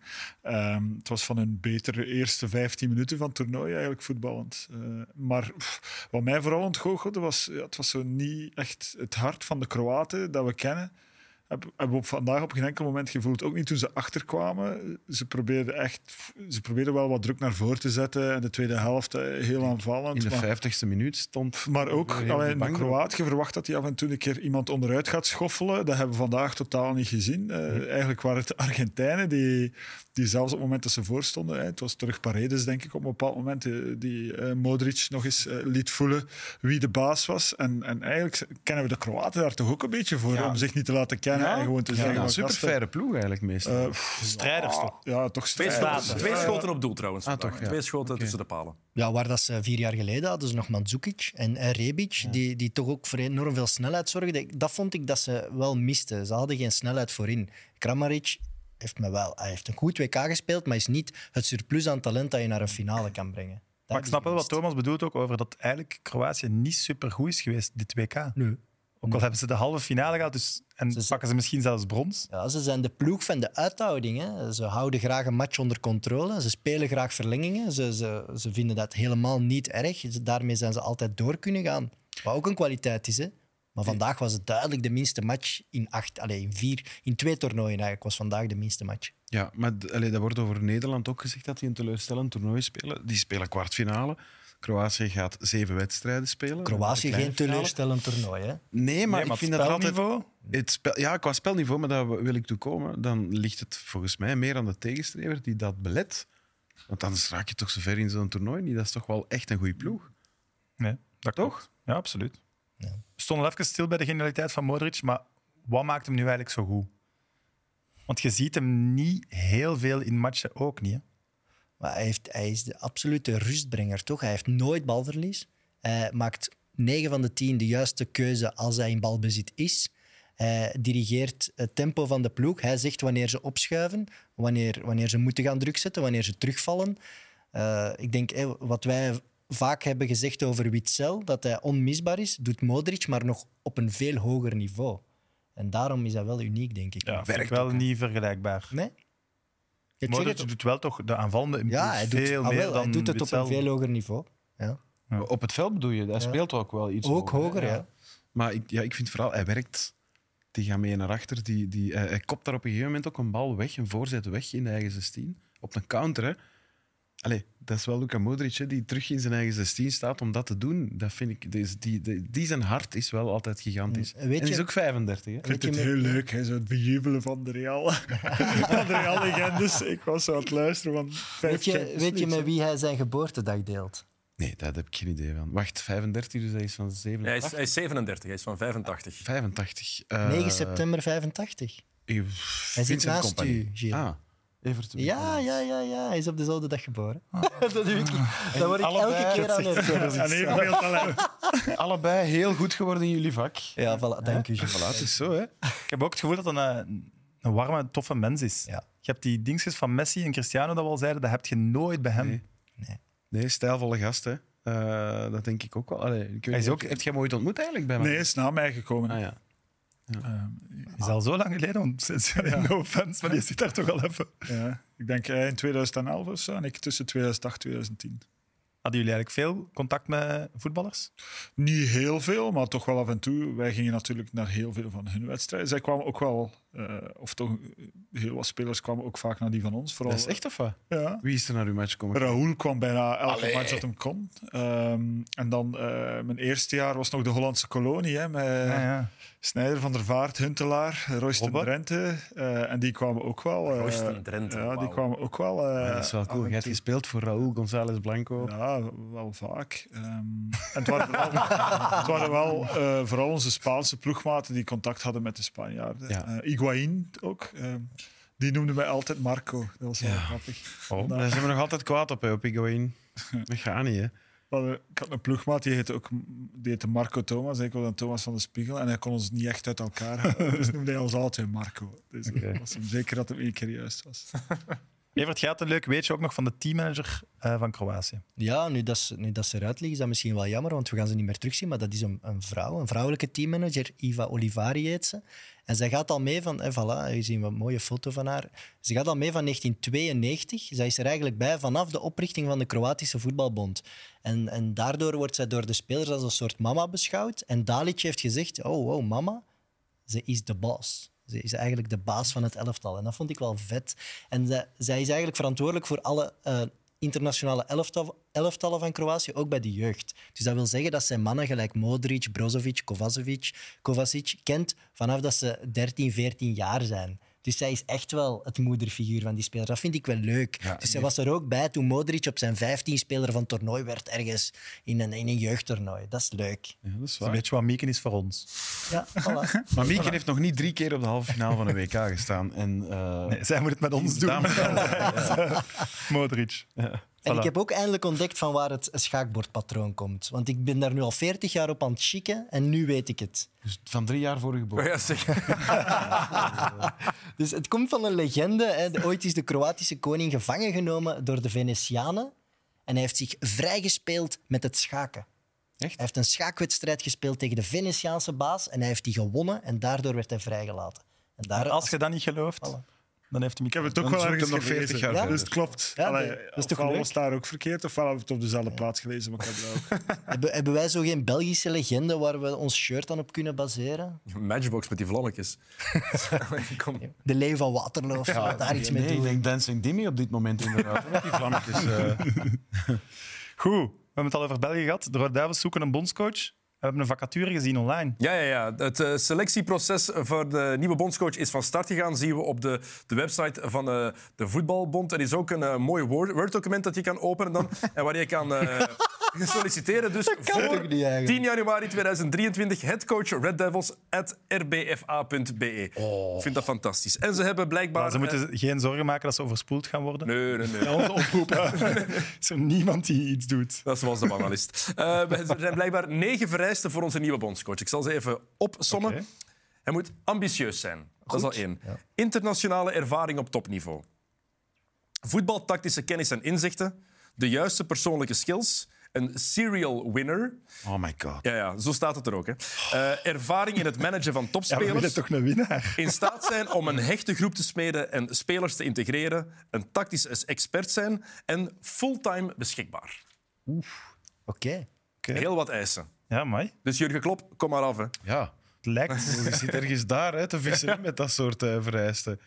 Ehm, het was van een betere eerste 15 minuten van het toernooi eigenlijk voetballend. Eh, maar pff, wat mij vooral ontgoochelde was, ja, het was zo niet echt het hart van de Kroaten dat we kennen. Heb- Hebben we op vandaag op geen enkel moment gevoeld. Ook niet toen ze achterkwamen. Ze probeerden echt, ze probeerden wel wat druk naar voren te zetten. En de tweede helft eh, heel aanvallend. In de vijftigste minuut stond. maar ook alleen de Kroaat, je verwacht dat hij af en toe een keer iemand onderuit gaat schoffelen. Dat hebben we vandaag totaal niet gezien. Eh, Eigenlijk waren het de Argentijnen die, die zelfs op het moment dat ze voorstonden, hè, het was terug Paredes denk ik op een bepaald moment, eh, die Modric nog eens liet voelen wie de baas was. En, en eigenlijk kennen we de Kroaten daar toch ook een beetje voor, Ja. om zich niet te laten kennen. En gewoon te Ja, zeggen... super faire ploeg eigenlijk meestal. eh, pff, Strijders toch? Ja, toch Twee, strijders. schoten, twee schoten op doel trouwens. Ah, toch, ja. Twee schoten tussen de palen. Ja, waar dat ze vier jaar geleden hadden ze nog Mandzukic en, en Rebic, die, die toch ook voor enorm veel snelheid zorgden. Dat vond ik dat ze wel misten. Ze hadden geen snelheid voorin. Kramaric heeft, me wel, hij heeft een goed WK gespeeld, maar is niet het surplus aan talent dat je naar een finale kan brengen. Dat Maar ik snap wel wat. Thomas bedoelt ook over dat eigenlijk Kroatië niet super goed is geweest, dit WK. Nee. Ook al hebben ze de halve finale gehad dus, en Ze- pakken ze misschien zelfs brons. Ja, ze zijn de ploeg van de uithouding. Hè. Ze houden graag een match onder controle. Ze spelen graag verlengingen. Ze, ze, ze vinden dat helemaal niet erg. Daarmee zijn ze altijd door kunnen gaan. Wat ook een kwaliteit is. Hè. Maar vandaag was het duidelijk de minste match in acht, allez, in vier, in twee toernooien eigenlijk was vandaag de minste match. Ja, maar allee, dat wordt over Nederland ook gezegd dat die een teleurstellend toernooi spelen. Die spelen kwartfinale. Kroatië gaat zeven wedstrijden spelen. Kroatië geen teleurstellend toernooi. Hè. Nee, maar Nee, ik vind dat altijd... spelniveau? Het spel, ja, qua spelniveau, maar daar wil ik toe komen. Dan ligt het volgens mij meer aan de tegenstrever die dat belet. Want anders raak je toch zo ver in zo'n toernooi niet. Dat is toch wel echt een goede ploeg. Nee, dat Toch? klopt. Ja, absoluut. Ja. We stonden even stil bij de genialiteit van Modric, maar wat maakt hem nu eigenlijk zo goed? Want je ziet hem niet heel veel in matchen ook niet. Hè? Maar hij, heeft, hij is de absolute rustbrenger, toch? Hij heeft nooit balverlies. Hij maakt 9 van de 10 de juiste keuze als hij in balbezit is. Hij dirigeert het tempo van de ploeg. Hij zegt wanneer ze opschuiven, wanneer, wanneer ze moeten gaan druk zetten, wanneer ze terugvallen. Eh, ik denk, hé, wat wij vaak hebben gezegd over Witzel, dat hij onmisbaar is, doet Modric, maar nog op een veel hoger niveau. En daarom is dat wel uniek, denk ik. Ja, ik wel niet vergelijkbaar. Nee? Ik Modric het- doet wel toch de aanvallende impuls ja, hij doet, veel ah, meer wel, dan hij doet het op een veel hoger niveau. Ja. Ja. Op het veld bedoel je? Hij speelt ook wel iets Ook hoger, hè? ja. Maar ik, ja, ik vind vooral, hij werkt... Die gaat mee naar achter. Die, die, hij, hij kopt daar op een gegeven moment ook een bal weg, een voorzet weg in de eigen 16. Op een counter, hè. Allee, dat is wel Luka Modric, hè, die terug in zijn eigen 16 staat om dat te doen. Dat vind ik... Die, die, die, die zijn hart is wel altijd gigantisch. Weet en hij is ook 35, hè. Ik vind het heel leuk, hè, zo het bejubelen van de Real. van de Real-legendes. Ik was zo aan het luisteren van Weet je, weet je met wie hij zijn geboortedag deelt? Nee, daar heb ik geen idee van. Wacht, 35, dus hij is van Hij 87? is, hij is 37, hij is van 85. 85. eh, 9 september 85. eh, Hij zit naast Kompany. u, Gilles. Ah, Ja, ja, ja, ja, hij is op dezelfde dag geboren. dat weet ik. Daar word ik allebei- elke keer aan herinnerd. En evenveel talent. Allebei heel goed geworden in jullie vak. Ja, voilà, dank u. Voilà, het is zo, hè. Ik heb ook het gevoel dat het een, een warme, toffe mens is. Ja. Je hebt die dingetjes van Messi en Cristiano dat we al zeiden, dat heb je nooit bij hem. Nee. Nee, stijlvolle gast, hè. Eh, dat denk ik ook wel. Allee, ik weet Hij is ook- Heb jij hem ooit ontmoet eigenlijk bij mij? Nee, is na mij gekomen. Ah, ja. is al zo lang geleden, want no offense, maar die zit daar toch al even. Ja, ik denk hij in 2011 of zo en ik tussen 2008 en 2010. Hadden jullie eigenlijk veel contact met voetballers? Niet heel veel, maar toch wel af en toe. Wij gingen natuurlijk naar heel veel van hun wedstrijden. Zij kwamen ook wel, eh, of toch eh, heel wat spelers kwamen ook vaak naar die van ons. Vooral, Dat is echt of wat? Ja. Wie is er naar uw match komen? Raoul kwam bijna elke Allee. match dat hem kon. Ehm, en dan eh, mijn eerste jaar was nog de Hollandse kolonie. Hè, met Ja, ja. Snijder van der Vaart, Huntelaar, Royston Robbe. Drenthe. eh, en die kwamen ook wel. eh, Royston Drenthe, Ja, die kwamen ook wel. eh, Ja, dat is wel cool. Jij hebt gespeeld voor Raúl González Blanco. Ja, wel vaak. Ehm, en het waren vooral, het waren wel eh, vooral onze Spaanse ploegmaten die contact hadden met de Spanjaarden. Ja. Eh, Higuaín ook. ehm, die noemde mij altijd Marco. Dat was wel grappig. Oh, daar zijn we nog altijd kwaad op, hè, op Higuaín. Dat gaat niet, hè. Maar, eh, ik had een ploegmaat, die heette, ook, die heette Marco Thomas. Ik was dan Thomas van de Spiegel. En hij kon ons niet echt uit elkaar houden. Dus noemde hij ons altijd Marco. Dus ik was hem zeker dat het één keer juist was. Evert, had een leuk weetje ook nog van de teammanager eh, van Kroatië. Ja, nu dat, ze, dat eruit liggen, is dat misschien wel jammer, want we gaan ze niet meer terugzien. Maar dat is een, een vrouw, een vrouwelijke teammanager, Iva Olivari heet ze. En zij gaat al mee van, eh, voilà, je ziet een mooie foto van haar. Ze gaat al mee van 1992. Zij is er eigenlijk bij vanaf de oprichting van de Kroatische Voetbalbond. En, en daardoor wordt zij door de spelers als een soort mama beschouwd. En Dalic heeft gezegd, oh wow, mama, ze is de baas. Ze is eigenlijk de baas van het elftal. En dat vond ik wel vet. En zij, zij is eigenlijk verantwoordelijk voor alle eh, internationale elftal, elftallen van Kroatië, ook bij de jeugd. Dus dat wil zeggen dat zij mannen gelijk Modric, Brozovic, Kovacevic, Kovacic kent vanaf dat ze 13, 14 jaar zijn. Dus zij is echt wel het moederfiguur van die speler. Dat vind ik wel leuk. dus zij was er ook bij toen Modric op zijn 15 speler van toernooi werd ergens in een, in een jeugdtoernooi. Dat is leuk. Ja, dat is Dat is waar. een beetje wat Mieken is voor ons. Ja, voilà. Maar Mieke heeft nog niet drie keer op de halve finale van een WK gestaan. En, eh, Nee, zij moet het met ons doen. Dames wel. En Voilà. ik heb ook eindelijk ontdekt van waar het schaakbordpatroon komt. Want ik ben daar nu al 40 jaar op aan het chicken en nu weet ik het. Dus van drie jaar voor Oh geboren. ja, zeg. Dus het komt van een legende. Hè. Ooit is de Kroatische koning gevangen genomen door de Venetianen. En hij heeft zich vrijgespeeld met het schaken. Echt? Hij heeft een schaakwedstrijd gespeeld tegen de Venetiaanse baas. En hij heeft die gewonnen en daardoor werd hij vrijgelaten. En daar, Als je dat niet gelooft, Voilà. Dan heeft hij Ik heb het ook Dan wel ergens nog 40 gelezen. jaar Ja? Dus het klopt. Ja, Allee, dat is toch was daar ook verkeerd, ofwel heb ik het op dezelfde plaats gelezen. Maar ik heb dat ook. hebben, hebben wij zo geen Belgische legende waar we ons shirt aan op kunnen baseren? Matchbox met die vlammetjes. Kom. De Leeuw van Waterloo, of daar iets mee nee, ik doen. denk Dancing Dimmy op dit moment inderdaad. Met die vlammetjes. eh. Goed, we hebben het al over België gehad. De Rode Duivels zoeken een bondscoach. We hebben een vacature gezien online. Ja, ja, ja. Het eh, selectieproces voor de nieuwe bondscoach is van start gegaan. zien we op de, de website van eh, de Voetbalbond. Er is ook een eh, mooi Word- Word-document dat je kan openen dan. en waar je kan solliciteren. Dus voor toch niet eigenlijk? 10 januari 2023, headcoach Red Devils at rbfa.be. Ik vind dat fantastisch. En ze hebben blijkbaar... Maar ze moeten geen zorgen maken dat ze overspoeld gaan worden. Nee, nee, nee. Ja, onze oproep. hè. Is er niemand die iets doet. Dat was de analist. Eh, er zijn blijkbaar negen vereisten voor onze nieuwe bondscoach. Ik zal ze even opsommen. Hij moet ambitieus zijn. Dat is al één. Internationale ervaring op topniveau. Voetbaltactische kennis en inzichten. De juiste persoonlijke skills. Een serial winner. Oh my god. Ja, ja, zo staat het er ook. Hè. Eh, ervaring in het managen van Ja, topspelers. willen toch een winnaar? In staat zijn om een hechte groep te smeden en spelers te integreren. Een tactisch expert zijn. En fulltime beschikbaar. Oké. Heel wat eisen. Ja, mooi. Dus Jurgen Klopp, kom maar af. Hè. Ja, Het lijkt... je zit ergens daar hè, te vissen met dat soort eh, vereisten.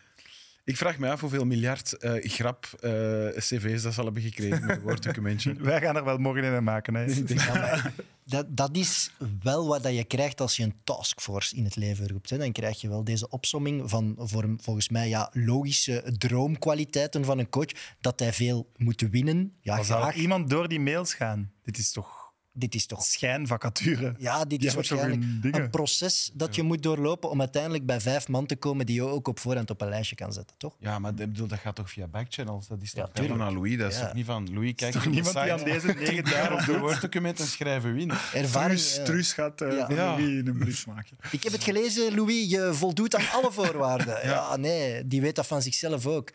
Ik vraag me af hoeveel miljard eh, grap eh, cv's dat ze al hebben gekregen met een woorddocumentje. Wij gaan er wel morgen in maken. Hè. Ja, dat, dat is wel wat dat je krijgt als je een taskforce in het leven roept. Hè. Dan krijg je wel deze opsomming van voor, volgens mij ja, logische droomkwaliteiten van een coach. Dat hij veel moet winnen. Ja, iemand door die mails gaan. Dit is toch Dit is toch schijnvacature. Ja, dit is waarschijnlijk een proces dat je moet doorlopen om uiteindelijk bij vijf man te komen die je ook op voorhand op een lijstje kan zetten, toch? Ja, maar dat, bedoel, dat gaat toch via backchannels? Dat is Ja, toch van Louis? Dat is Ja. toch niet van Louis, kijk toch niemand die aan deze negen jaar op de woorddocument en schrijven win. Ervaring, Truus, Truus gaat eh Ja. Ja. Louis een brief maken. Ik heb het gelezen, Louis, je voldoet aan alle voorwaarden. ja. nee, die weet dat van zichzelf ook.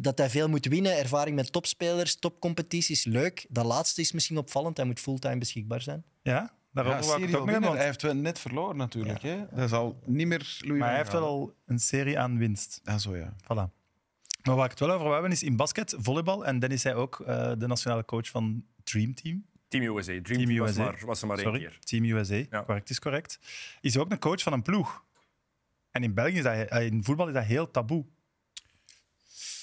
Dat hij veel moet winnen, ervaring met topspelers, topcompetities, leuk. Dat laatste is misschien opvallend, hij moet fulltime beschikbaar zijn. Ja, daarover Ja, wou ik het ook winner. want- Hij heeft wel net verloren natuurlijk. Hè? Dat is al niet meer Louis Maar hij heeft wel al een serie aan winst. Ah, zo ja. Voilà. Maar waar ik het wel over wou hebben is in basket, volleybal. En dan is hij ook eh, de nationale coach van Dream Team. Team USA. Dream Team Team was, USA. maar, was er maar één Sorry, keer. Team USA. Ja. Correct is correct. Is ook een coach van een ploeg. En in België is dat, eh, in voetbal is dat heel taboe.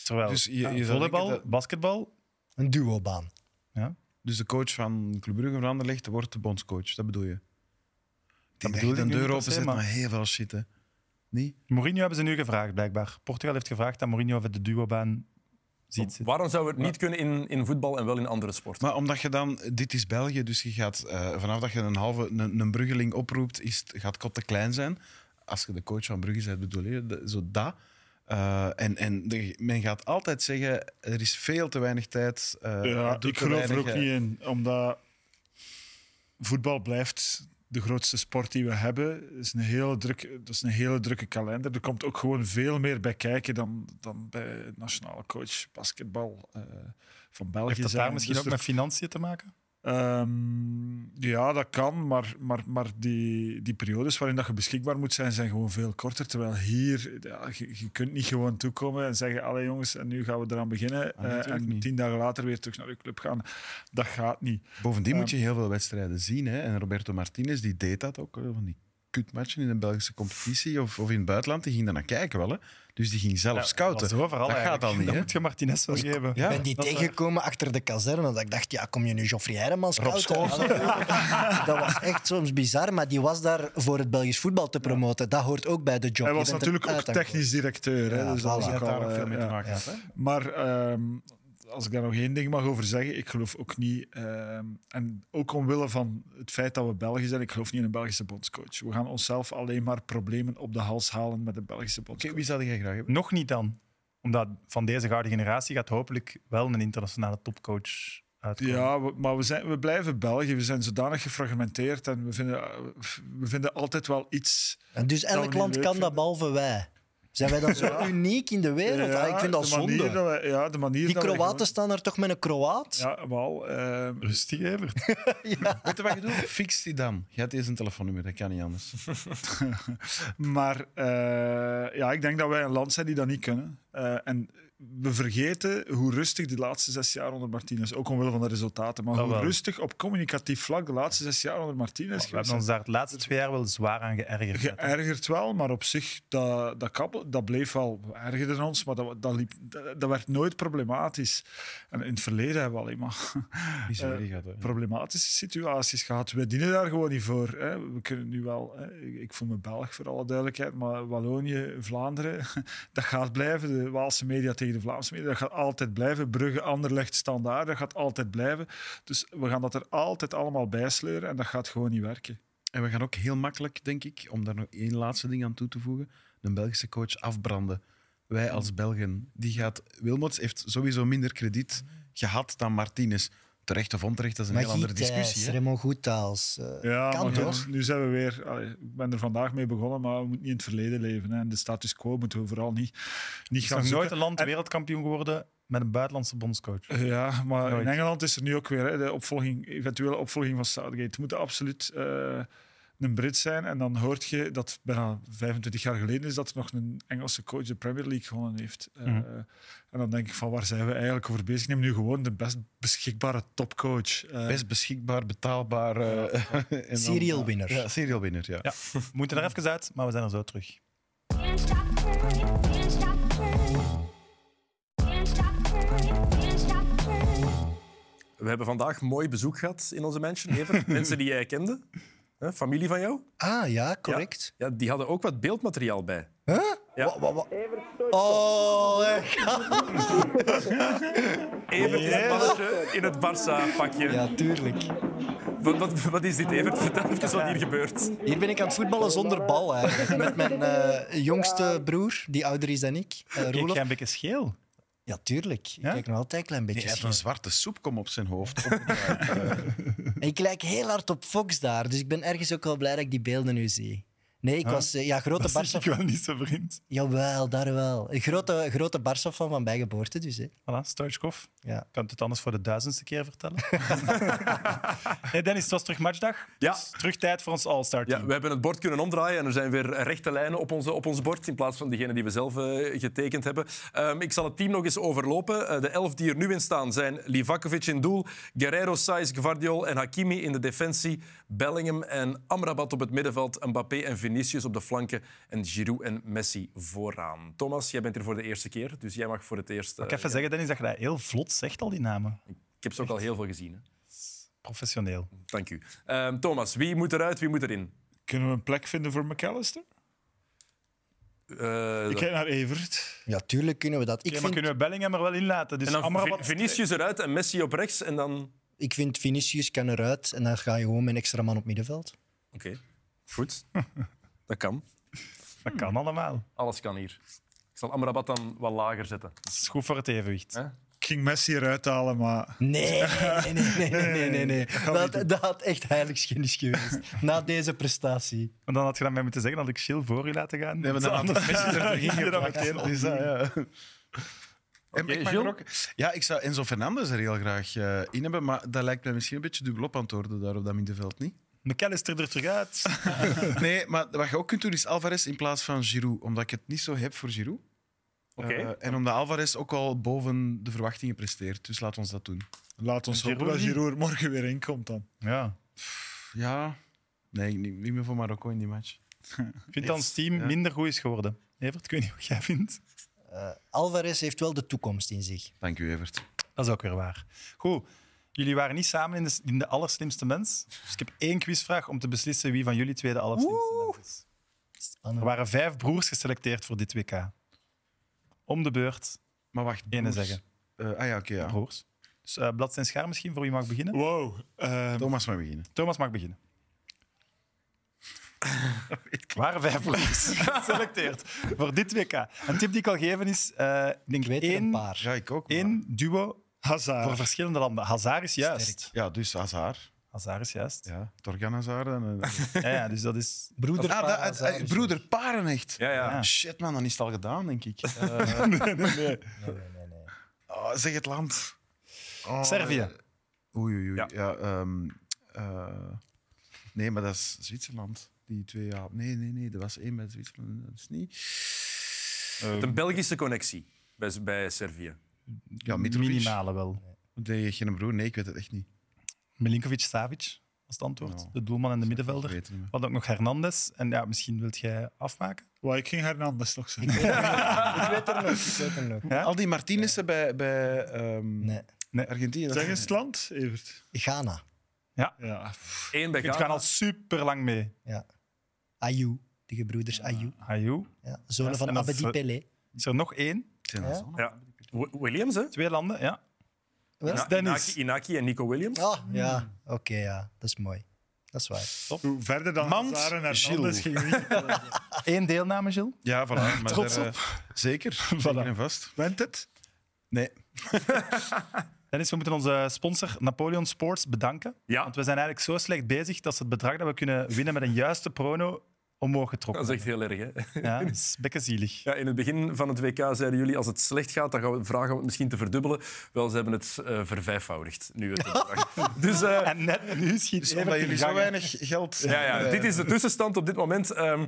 Terwijl Dus je- je eh, zou volleybal, denken dat- basketbal, Een duobaan. ja, Dus de coach van Club Brugge van Anderlecht wordt de bondscoach. Dat bedoel je? Die bedoel dat ik een deur niet per se, maar maar- heel veel shit. Hè. Niet? Mourinho hebben ze nu gevraagd, blijkbaar. Portugal heeft gevraagd aan Mourinho of het de duobaan ziet zitten. Waarom zou het niet kunnen in, in voetbal en wel in andere sporten? Maar omdat je dan, dit is België, dus je gaat eh, vanaf dat je een halve een, een Bruggeling oproept, is, het- gaat kot te klein zijn. Als je de coach van Brugge bent, bedoel je, de- zo dat. Eh, en en de- men gaat altijd zeggen, er is veel te weinig tijd. eh, Ja, ik geloof er ook eh, niet in, omdat voetbal blijft de grootste sport die we hebben. Het is een hele drukke, dat is een hele drukke kalender. Er komt ook gewoon veel meer bij kijken dan, dan bij nationale coach basketbal eh, van België. Heeft dat zijn. daar misschien Dus ook er- met financiën te maken? Ehm, ja, dat kan, maar, maar, maar die, die periodes waarin dat je beschikbaar moet zijn, zijn gewoon veel korter. Terwijl hier, ja, je, je kunt niet gewoon toekomen en zeggen, allee jongens, en nu gaan we eraan beginnen. Ah, eh, en niet. tien dagen later weer terug naar je club gaan. Dat gaat niet. Bovendien Ehm, moet je heel veel wedstrijden zien. Hè? En Roberto Martinez die deed dat ook. Van die kutmatchen in de Belgische competitie of, of in het buitenland. Die ging daar naar kijken wel. Hè. Dus die ging zelf scouten. Dat, is overal dat gaat al niet. Dat hè. moet je Martinez wel geven. Ja, Ik ben die waar. tegengekomen achter de kazerne. Dat ik dacht, ja, kom je nu Geoffrey Heideman scouten? Dat was echt soms bizar, maar die was daar voor het Belgisch voetbal te promoten. Dat hoort ook bij de job. Hij was natuurlijk ook technisch directeur. Hè, dus dat was voilà. ook dat daar al, ook veel mee te maken. Maar ehm, als ik daar nog één ding mag over zeggen, ik geloof ook niet, ehm, en ook omwille van het feit dat we België zijn, ik geloof niet in een Belgische bondscoach. We gaan onszelf alleen maar problemen op de hals halen met de Belgische Oké, bondscoach. wie zou jij graag hebben? Nog niet dan. Omdat van deze gouden generatie gaat hopelijk wel een internationale topcoach uitkomen. Ja, we- maar we, zijn, we blijven België. We zijn zodanig gefragmenteerd en we vinden, we vinden altijd wel iets. En dus elk land kan dat behalve wij. Zijn wij dan zo uniek in de wereld? Ah, ik vind dat zonde. dat wij- ja, de manier Die Kroaten staan er toch met een Kroaat? Ja, wel. ehm, Rustig, Evert. Weet je wat je doet? Fix die dan. Je hebt deze telefoonnummer, dat kan niet anders. Maar eh, ja, ik denk dat wij een land zijn die dat niet kunnen. Eh, en we vergeten hoe rustig de laatste zes jaar onder Martinez, ook omwille van de resultaten, maar hoe wel. rustig op communicatief vlak de laatste zes jaar onder Martinez We geweest hebben ons daar de laatste twee jaar wel zwaar aan geërgerd. Geërgerd wel, maar op zich, dat, dat, dat bleef wel. We ergerden ons, maar dat, dat, liep, dat, dat werd nooit problematisch. En in het verleden hebben we alleen maar Eh, problematische situaties gehad. We dienen daar gewoon niet voor. Hè. We kunnen nu wel, hè. Ik, ik voel me Belg voor alle duidelijkheid, maar Wallonië, Vlaanderen, dat gaat blijven. De Waalse media tegen de Vlaamse media, dat gaat altijd blijven. Brugge, Anderlecht, Standaard, dat gaat altijd blijven. Dus we gaan dat er altijd allemaal bij sleuren en dat gaat gewoon niet werken. En we gaan ook heel makkelijk, denk ik, om daar nog één laatste ding aan toe te voegen, een Belgische coach afbranden. Wij als Belgen. Die gaat, Wilmots heeft sowieso minder krediet gehad dan Martinez. Terecht of onterecht, dat is een heel andere discussie. hè. Raymond Goethals. eh, Ja, kan maar toch? nu, zijn we weer... allee, Ik ben er vandaag mee begonnen, maar we moeten niet in het verleden leven. Hè. En de status quo moeten we vooral niet, niet is gaan nog nooit zoeken. een land En- wereldkampioen geworden met een buitenlandse bondscoach. Ja, maar Nooit. in Engeland is er nu ook weer hè, de opvolging, eventuele opvolging van Southgate. Het moet absoluut eh, een Brit zijn. En dan hoort je dat bijna 25 jaar geleden is dat er nog een Engelse coach de Premier League gewonnen heeft. Eh, Mhm. En dan denk ik van waar zijn we eigenlijk over bezig? Neem nu gewoon de best beschikbare topcoach. Eh, Best beschikbaar, betaalbaar. eh, Serial winner. Ja, serial winner, ja. Ja. We moeten er even uit, maar we zijn er zo terug. We hebben vandaag mooi bezoek gehad in onze mansion. Mensen die jij kende. Hè, familie van jou. Ah ja, correct. Ja, die hadden ook wat beeldmateriaal bij. Huh? Ja. Wa- wa- wa- Oh, echt? Evert is een mannetje in het Barça-pakje. Ja, tuurlijk. Wat, wat, wat is dit, Evert? Vertel even wat hier gebeurt. Hier ben ik aan het voetballen zonder bal eigenlijk. Met mijn eh, jongste broer, die ouder is dan ik, eh Kijk, Roelof. een beetje scheel. Ja, tuurlijk. Ik Ja? kijk nog altijd een klein beetje. hij heeft een zwarte soepkom op zijn hoofd. Eh, Ik lijk heel hard op Fox daar, dus ik ben ergens ook wel blij dat ik die beelden nu zie. Nee, ik Huh? was eh, ja, grote Dat zeg ik wel niet zo, vriend. Jawel, daar wel. Een grote, grote van bij geboorte dus. Hè. Voilà, Stoichkov. Ja. Ik kan het anders voor de duizendste keer vertellen. hey Dennis, het was terug matchdag. Ja. Dus terug tijd voor ons All-Star team. Ja, we hebben het bord kunnen omdraaien en er zijn weer rechte lijnen op, onze, op ons bord in plaats van diegene die we zelf eh, getekend hebben. Ehm, ik zal het team nog eens overlopen. Eh, de elf die er nu in staan zijn Livakovic in doel, Guerrero, Saiz, Gvardiol en Hakimi in de defensie, Bellingham en Amrabat op het middenveld, Mbappé en Vinicius op de flanken en Giroud en Messi vooraan. Thomas, jij bent er voor de eerste keer, dus jij mag voor het eerst... Mag ik eh, even ja. zeggen, Dennis, dat je dat heel vlot zegt, al die namen. Ik heb ze ook al heel veel gezien. Hè. Professioneel. Dank u. Ehm, Thomas, wie moet eruit, wie moet erin? Kunnen we een plek vinden voor McAllister? Eh, Ik kijk naar Evert. ja, tuurlijk kunnen we dat. Ik Oké, maar vind, kunnen we Bellingham er wel in laten? Dus en dan Amrabat- Vi- Vinicius eruit en Messi op rechts en dan... Oké, ik vind Vinicius kan eruit en dan ga je gewoon met een extra man op middenveld. goed. Dat kan. Dat kan allemaal. Alles kan hier. Ik zal Amrabat dan wat lager zetten. Dat is goed voor het evenwicht. Hè? Ik ging Messi eruit halen, maar Nee, nee, nee, nee, nee, nee, nee, nee. Dat, dat had echt heiligschennis geweest. Na deze prestatie. En dan had je dan mij moeten zeggen dat ik chill voor u laten gaan. Nee, maar dan Messi er ging je meteen op. Ja. Ik ook, ja, ik zou Enzo Fernandez er heel graag eh, in hebben, maar dat lijkt mij misschien een beetje dubbel op aan het worden daar op dat middenveld, niet? McAllister er terug uit. Nee, maar wat je ook kunt doen is Alvarez in plaats van Giroud, omdat ik het niet zo heb voor Giroud. Oké. Eh, en omdat Alvarez ook al boven de verwachtingen presteert. Dus laat ons dat doen. laat ons hopen dat. Giroud er morgen weer in komt dan. Ja. Ja, Nee, niet, niet meer voor Marokko in die match. Ik vind dat ons team Ja. minder goed is geworden. Evert, ik weet niet wat jij vindt. Eh, Alvarez heeft wel de toekomst in zich. Dank u, Evert. Dat is ook weer waar. Goed, jullie waren niet samen in de, in de allerslimste mens. Dus ik heb één quizvraag om te beslissen wie van jullie twee de allerslimste mens is. Er waren vijf broers geselecteerd voor dit WK. Om de beurt, Maar wacht, ene broers. zeggen. Eh, ah ja, oké. ja. Broers. Dus uh, blad en schaar misschien, voor wie mag beginnen? Wow. ehm, Thomas mag beginnen. Thomas mag beginnen. Er waren vijf broers geselecteerd voor dit WK. Een tip die ik al geven is, eh, ik denk Ik weet er een één, paar. Ja, ik ook. maar- één duo Hazard. voor verschillende landen. Hazard is juist. Sterk. Ja, dus Hazard. Hazard is juist. Ja. Torgan Hazard. En, eh, Ja, dus dat is... Broeder ah, dat, eh, broeder Paren echt. Ja, ja. Ja. Shit, man, dan is het al gedaan, denk ik. Eh, nee, nee, nee. Nee, nee, nee, oh, zeg het land. Oh, Servië. Oei, oei, oei. Ja. Ja. ehm, eh, nee, maar dat is Zwitserland. Die twee, ja. Nee, nee, nee. Er was één bij Zwitserland. Dat is niet. De Belgische connectie bij, bij Servië. Ja, Mitrovic. Minimale wel. Nee, geen broer. Nee, ik weet het echt niet. Milinkovic-Savic was het antwoord. Ja. De doelman en de Ik middenvelder. weet het niet We hadden ook nog Hernandez. En ja, misschien wilt jij afmaken? Wow, ik ging Hernandez nog zeggen. Ik weet er nog. Ik weet er nog. Ja? Al die Martinez'en bij, bij ehm, Nee. Argentinië. dat Zeg eens het land, Evert. Ghana. Ja. Eén bij Het Ghana. gaan al super lang mee. Ja. Ayu. De gebroeders Ayu. Ayu. Ja. Zonen Ja, van Abedi Pelé. Is er nog één? Ja? Ja. Wi- Williams, hè? Twee landen, ja. Ina- Dennis. Inaki, Inaki en Nico Williams. Ah, ja. Oké, ja. Dat is mooi. Dat is waar. Hoe verder dan Mans, Hazard en Gilles. Hernandez ging niet. Eén deelname, Gilles. Ja, voilà. Maar Trots daar, op. eh, zeker. Zeker en vast. Went het? Nee. Dennis, we moeten onze sponsor Napoleon Sports bedanken. Ja. Want we zijn eigenlijk zo slecht bezig dat ze het bedrag dat we kunnen winnen met een juiste prono omhoog getrokken Dat is echt heel erg, hè? Ja, dat is bekkenzielig. Ja, in het begin van het WK zeiden jullie, als het slecht gaat, dan gaan we vragen om het misschien te verdubbelen. Wel, ze hebben het eh, vervijfvoudigd, nu het. Dus eh, En net nu schiet Dus omdat jullie zo weinig geld... ja, ja, dit is de tussenstand op dit moment. Ehm,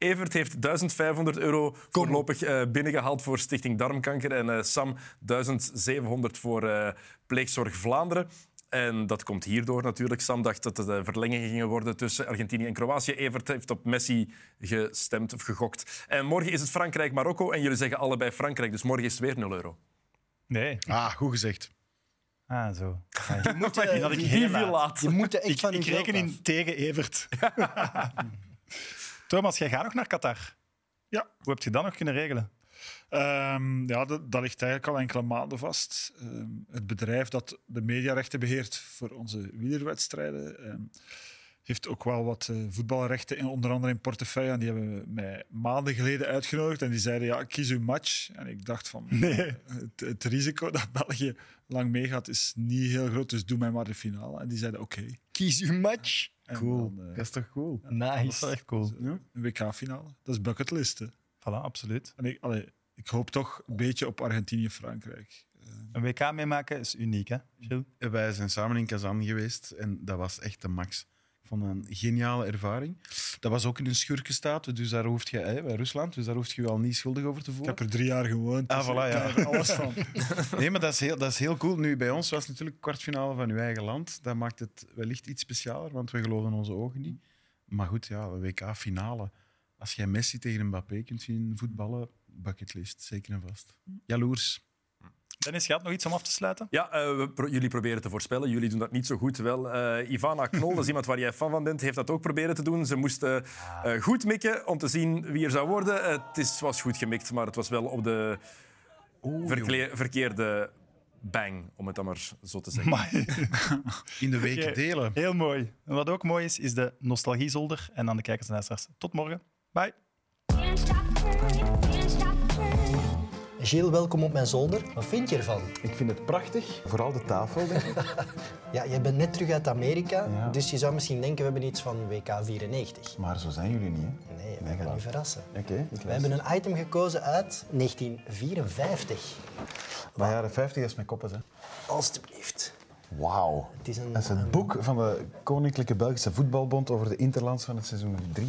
Evert heeft 1500 euro voorlopig eh, binnengehaald voor Stichting Darmkanker en eh, Sam 1700 voor eh, Pleegzorg Vlaanderen. En dat komt hierdoor natuurlijk. Sam dacht dat het eh, verlengingen gingen worden tussen Argentinië en Kroatië. Evert heeft op Messi gestemd of gegokt. En morgen is het Frankrijk-Marokko en jullie zeggen allebei Frankrijk. Dus morgen is het weer 0 euro. Nee. Ah, goed gezegd. Ah, zo. Je moet, Die eh, had ik heel laat. laat. je moet er echt Ik, van ik reken af. in tegen Evert. Thomas, jij gaat nog naar Qatar. Ja. Hoe heb je dat nog kunnen regelen? Ehm, ja, dat, dat ligt eigenlijk al enkele maanden vast. Ehm, het bedrijf dat de mediarechten beheert voor onze wielerwedstrijden ehm, heeft ook wel wat eh, voetbalrechten, in, onder andere in portefeuille. En die hebben mij maanden geleden uitgenodigd en die zeiden, ja, kies uw match. En ik dacht van, Nee. het, het risico dat België lang meegaat is niet heel groot, dus doe mij maar de finale. En die zeiden, oké. Kies uw match. En Cool. dan, eh, Dat is toch cool? Dat is Nice. echt cool. Ja. een WK-finale. Dat is bucketlist. hè. Voilà, absoluut. En ik, allee, ik hoop toch een beetje op Argentinië-Frankrijk. Een WK meemaken is uniek, hè, Gilles? Wij zijn samen in Kazan geweest en dat was echt de max. Ik vond een geniale ervaring. Dat was ook in een schurkenstaat, dus daar hoeft je, hè, bij Rusland, dus daar hoeft je je al niet schuldig over te Ik voelen. heb er drie jaar gewoond. Ah, dus voilà, ik ja. er alles van. Nee, maar dat is, heel, dat is heel cool. Nu, bij ons was het natuurlijk kwartfinale van uw eigen land. Dat maakt het wellicht iets specialer, want we geloven onze ogen niet. Maar goed, ja, een WK-finale. Als jij Messi tegen Mbappé kunt zien voetballen, bucketlist, zeker en vast. Jaloers. Dennis, je had nog iets om af te sluiten? Ja, eh, we pro- jullie proberen te voorspellen. Jullie doen dat niet zo goed. Wel, eh, Ivana Knol, dat is iemand waar jij fan van bent, heeft dat ook proberen te doen. Ze moesten eh, goed mikken om te zien wie er zou worden. Het is, was goed gemikt, maar het was wel op de verkle- verkeerde bang, om het dan maar zo te zeggen. Maar, In de weken delen. heel mooi. En wat ook mooi is, is de nostalgiezolder. En aan de kijkers en luisteraars. Tot morgen. Bye. Gilles, welkom op mijn zolder. Wat vind je ervan? Ik vind het prachtig. Vooral de tafel, denk ik. Ja, je bent net terug uit Amerika, Ja. dus je zou misschien denken we hebben iets van WK 94. Maar zo zijn jullie niet, hè? Nee, wij gaan u verrassen. Oké, We hebben een item gekozen uit 1954. Maar jaren 50 is mijn koppen, hè? Alsjeblieft. Wauw. Het is een, Dat is het boek van de Koninklijke Belgische Voetbalbond over de interlands van het seizoen 53-54.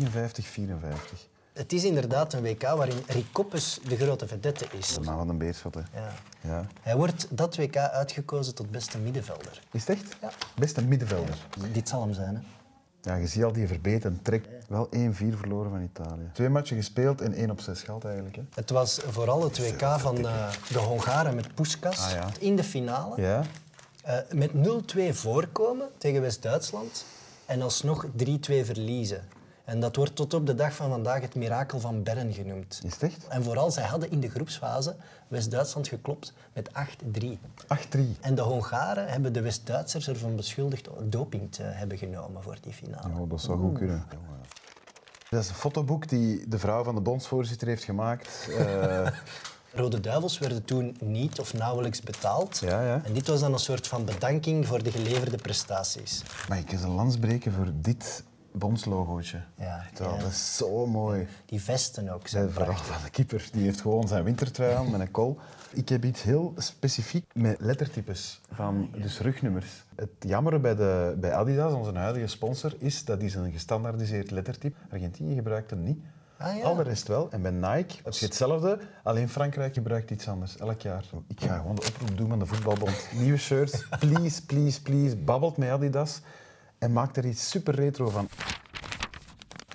Het is inderdaad een WK waarin Rick Koppes de grote vedette is. De man van de Beerschot, hè? Ja. Ja. Hij wordt dat WK uitgekozen tot beste middenvelder. Is het echt? Ja. Beste middenvelder. Dit zal hem zijn, hè? Ja, je ziet al die verbeten trek. Wel 1-4 verloren van Italië. Twee matchen gespeeld en 1 op 6 gehad eigenlijk. Hè. Het was vooral het WK van eh, de Hongaren met Puskas Ah, ja. in de finale. Ja? Eh, met 0-2 voorkomen tegen West-Duitsland en alsnog 3-2 verliezen. En dat wordt tot op de dag van vandaag het mirakel van Bern genoemd. Is het echt? En vooral, zij hadden in de groepsfase West-Duitsland geklopt met 8-3. 8-3. En de Hongaren hebben de West-Duitsers ervan beschuldigd doping te hebben genomen voor die finale. Oh, dat zou goed kunnen. Dat is een fotoboek die de vrouw van de bondsvoorzitter heeft gemaakt. Eh, Rode Duivels werden toen niet of nauwelijks betaald. Ja, ja. En dit was dan een soort van bedanking voor de geleverde prestaties. maar ik kan een lans breken voor dit bondslogootje. Ja, ja. Dat is zo mooi. Die vesten ook De zijn vooral prachtig. van de keeper. Die heeft gewoon zijn wintertrui aan met een kol. Ik heb iets heel specifiek met lettertypes, van, dus rugnummers. Het jammere bij, de, bij Adidas, onze huidige sponsor, is dat is een gestandaardiseerd lettertype. Argentinië gebruikt hem niet. Ah, ja. Al de rest wel. En bij Nike heb je hetzelfde, alleen Frankrijk gebruikt iets anders, elk jaar. Ik ga gewoon de oproep doen aan de voetbalbond. Nieuwe shirts, please, please, please, babbelt met Adidas en maak er iets super retro van.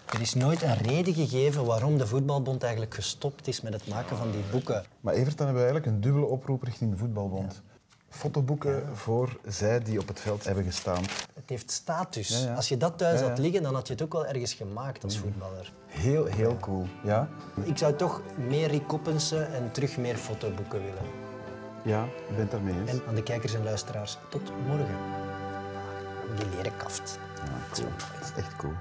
Er is nooit een reden gegeven waarom de voetbalbond eigenlijk gestopt is met het maken van die boeken. Maar Everton hebben we eigenlijk een dubbele oproep richting de voetbalbond. Fotoboeken voor zij die op het veld hebben gestaan. Het heeft status. Ja, ja. Als je dat thuis had liggen, dan had je het ook wel ergens gemaakt als voetballer. Heel, heel cool. Ja? Ik zou toch meer Rick Koppensen en terug meer fotoboeken willen. Ja, ik ben het daarmee eens. En aan de kijkers en luisteraars, tot morgen. Die leren kaft. Ja, cool. Dat is echt cool.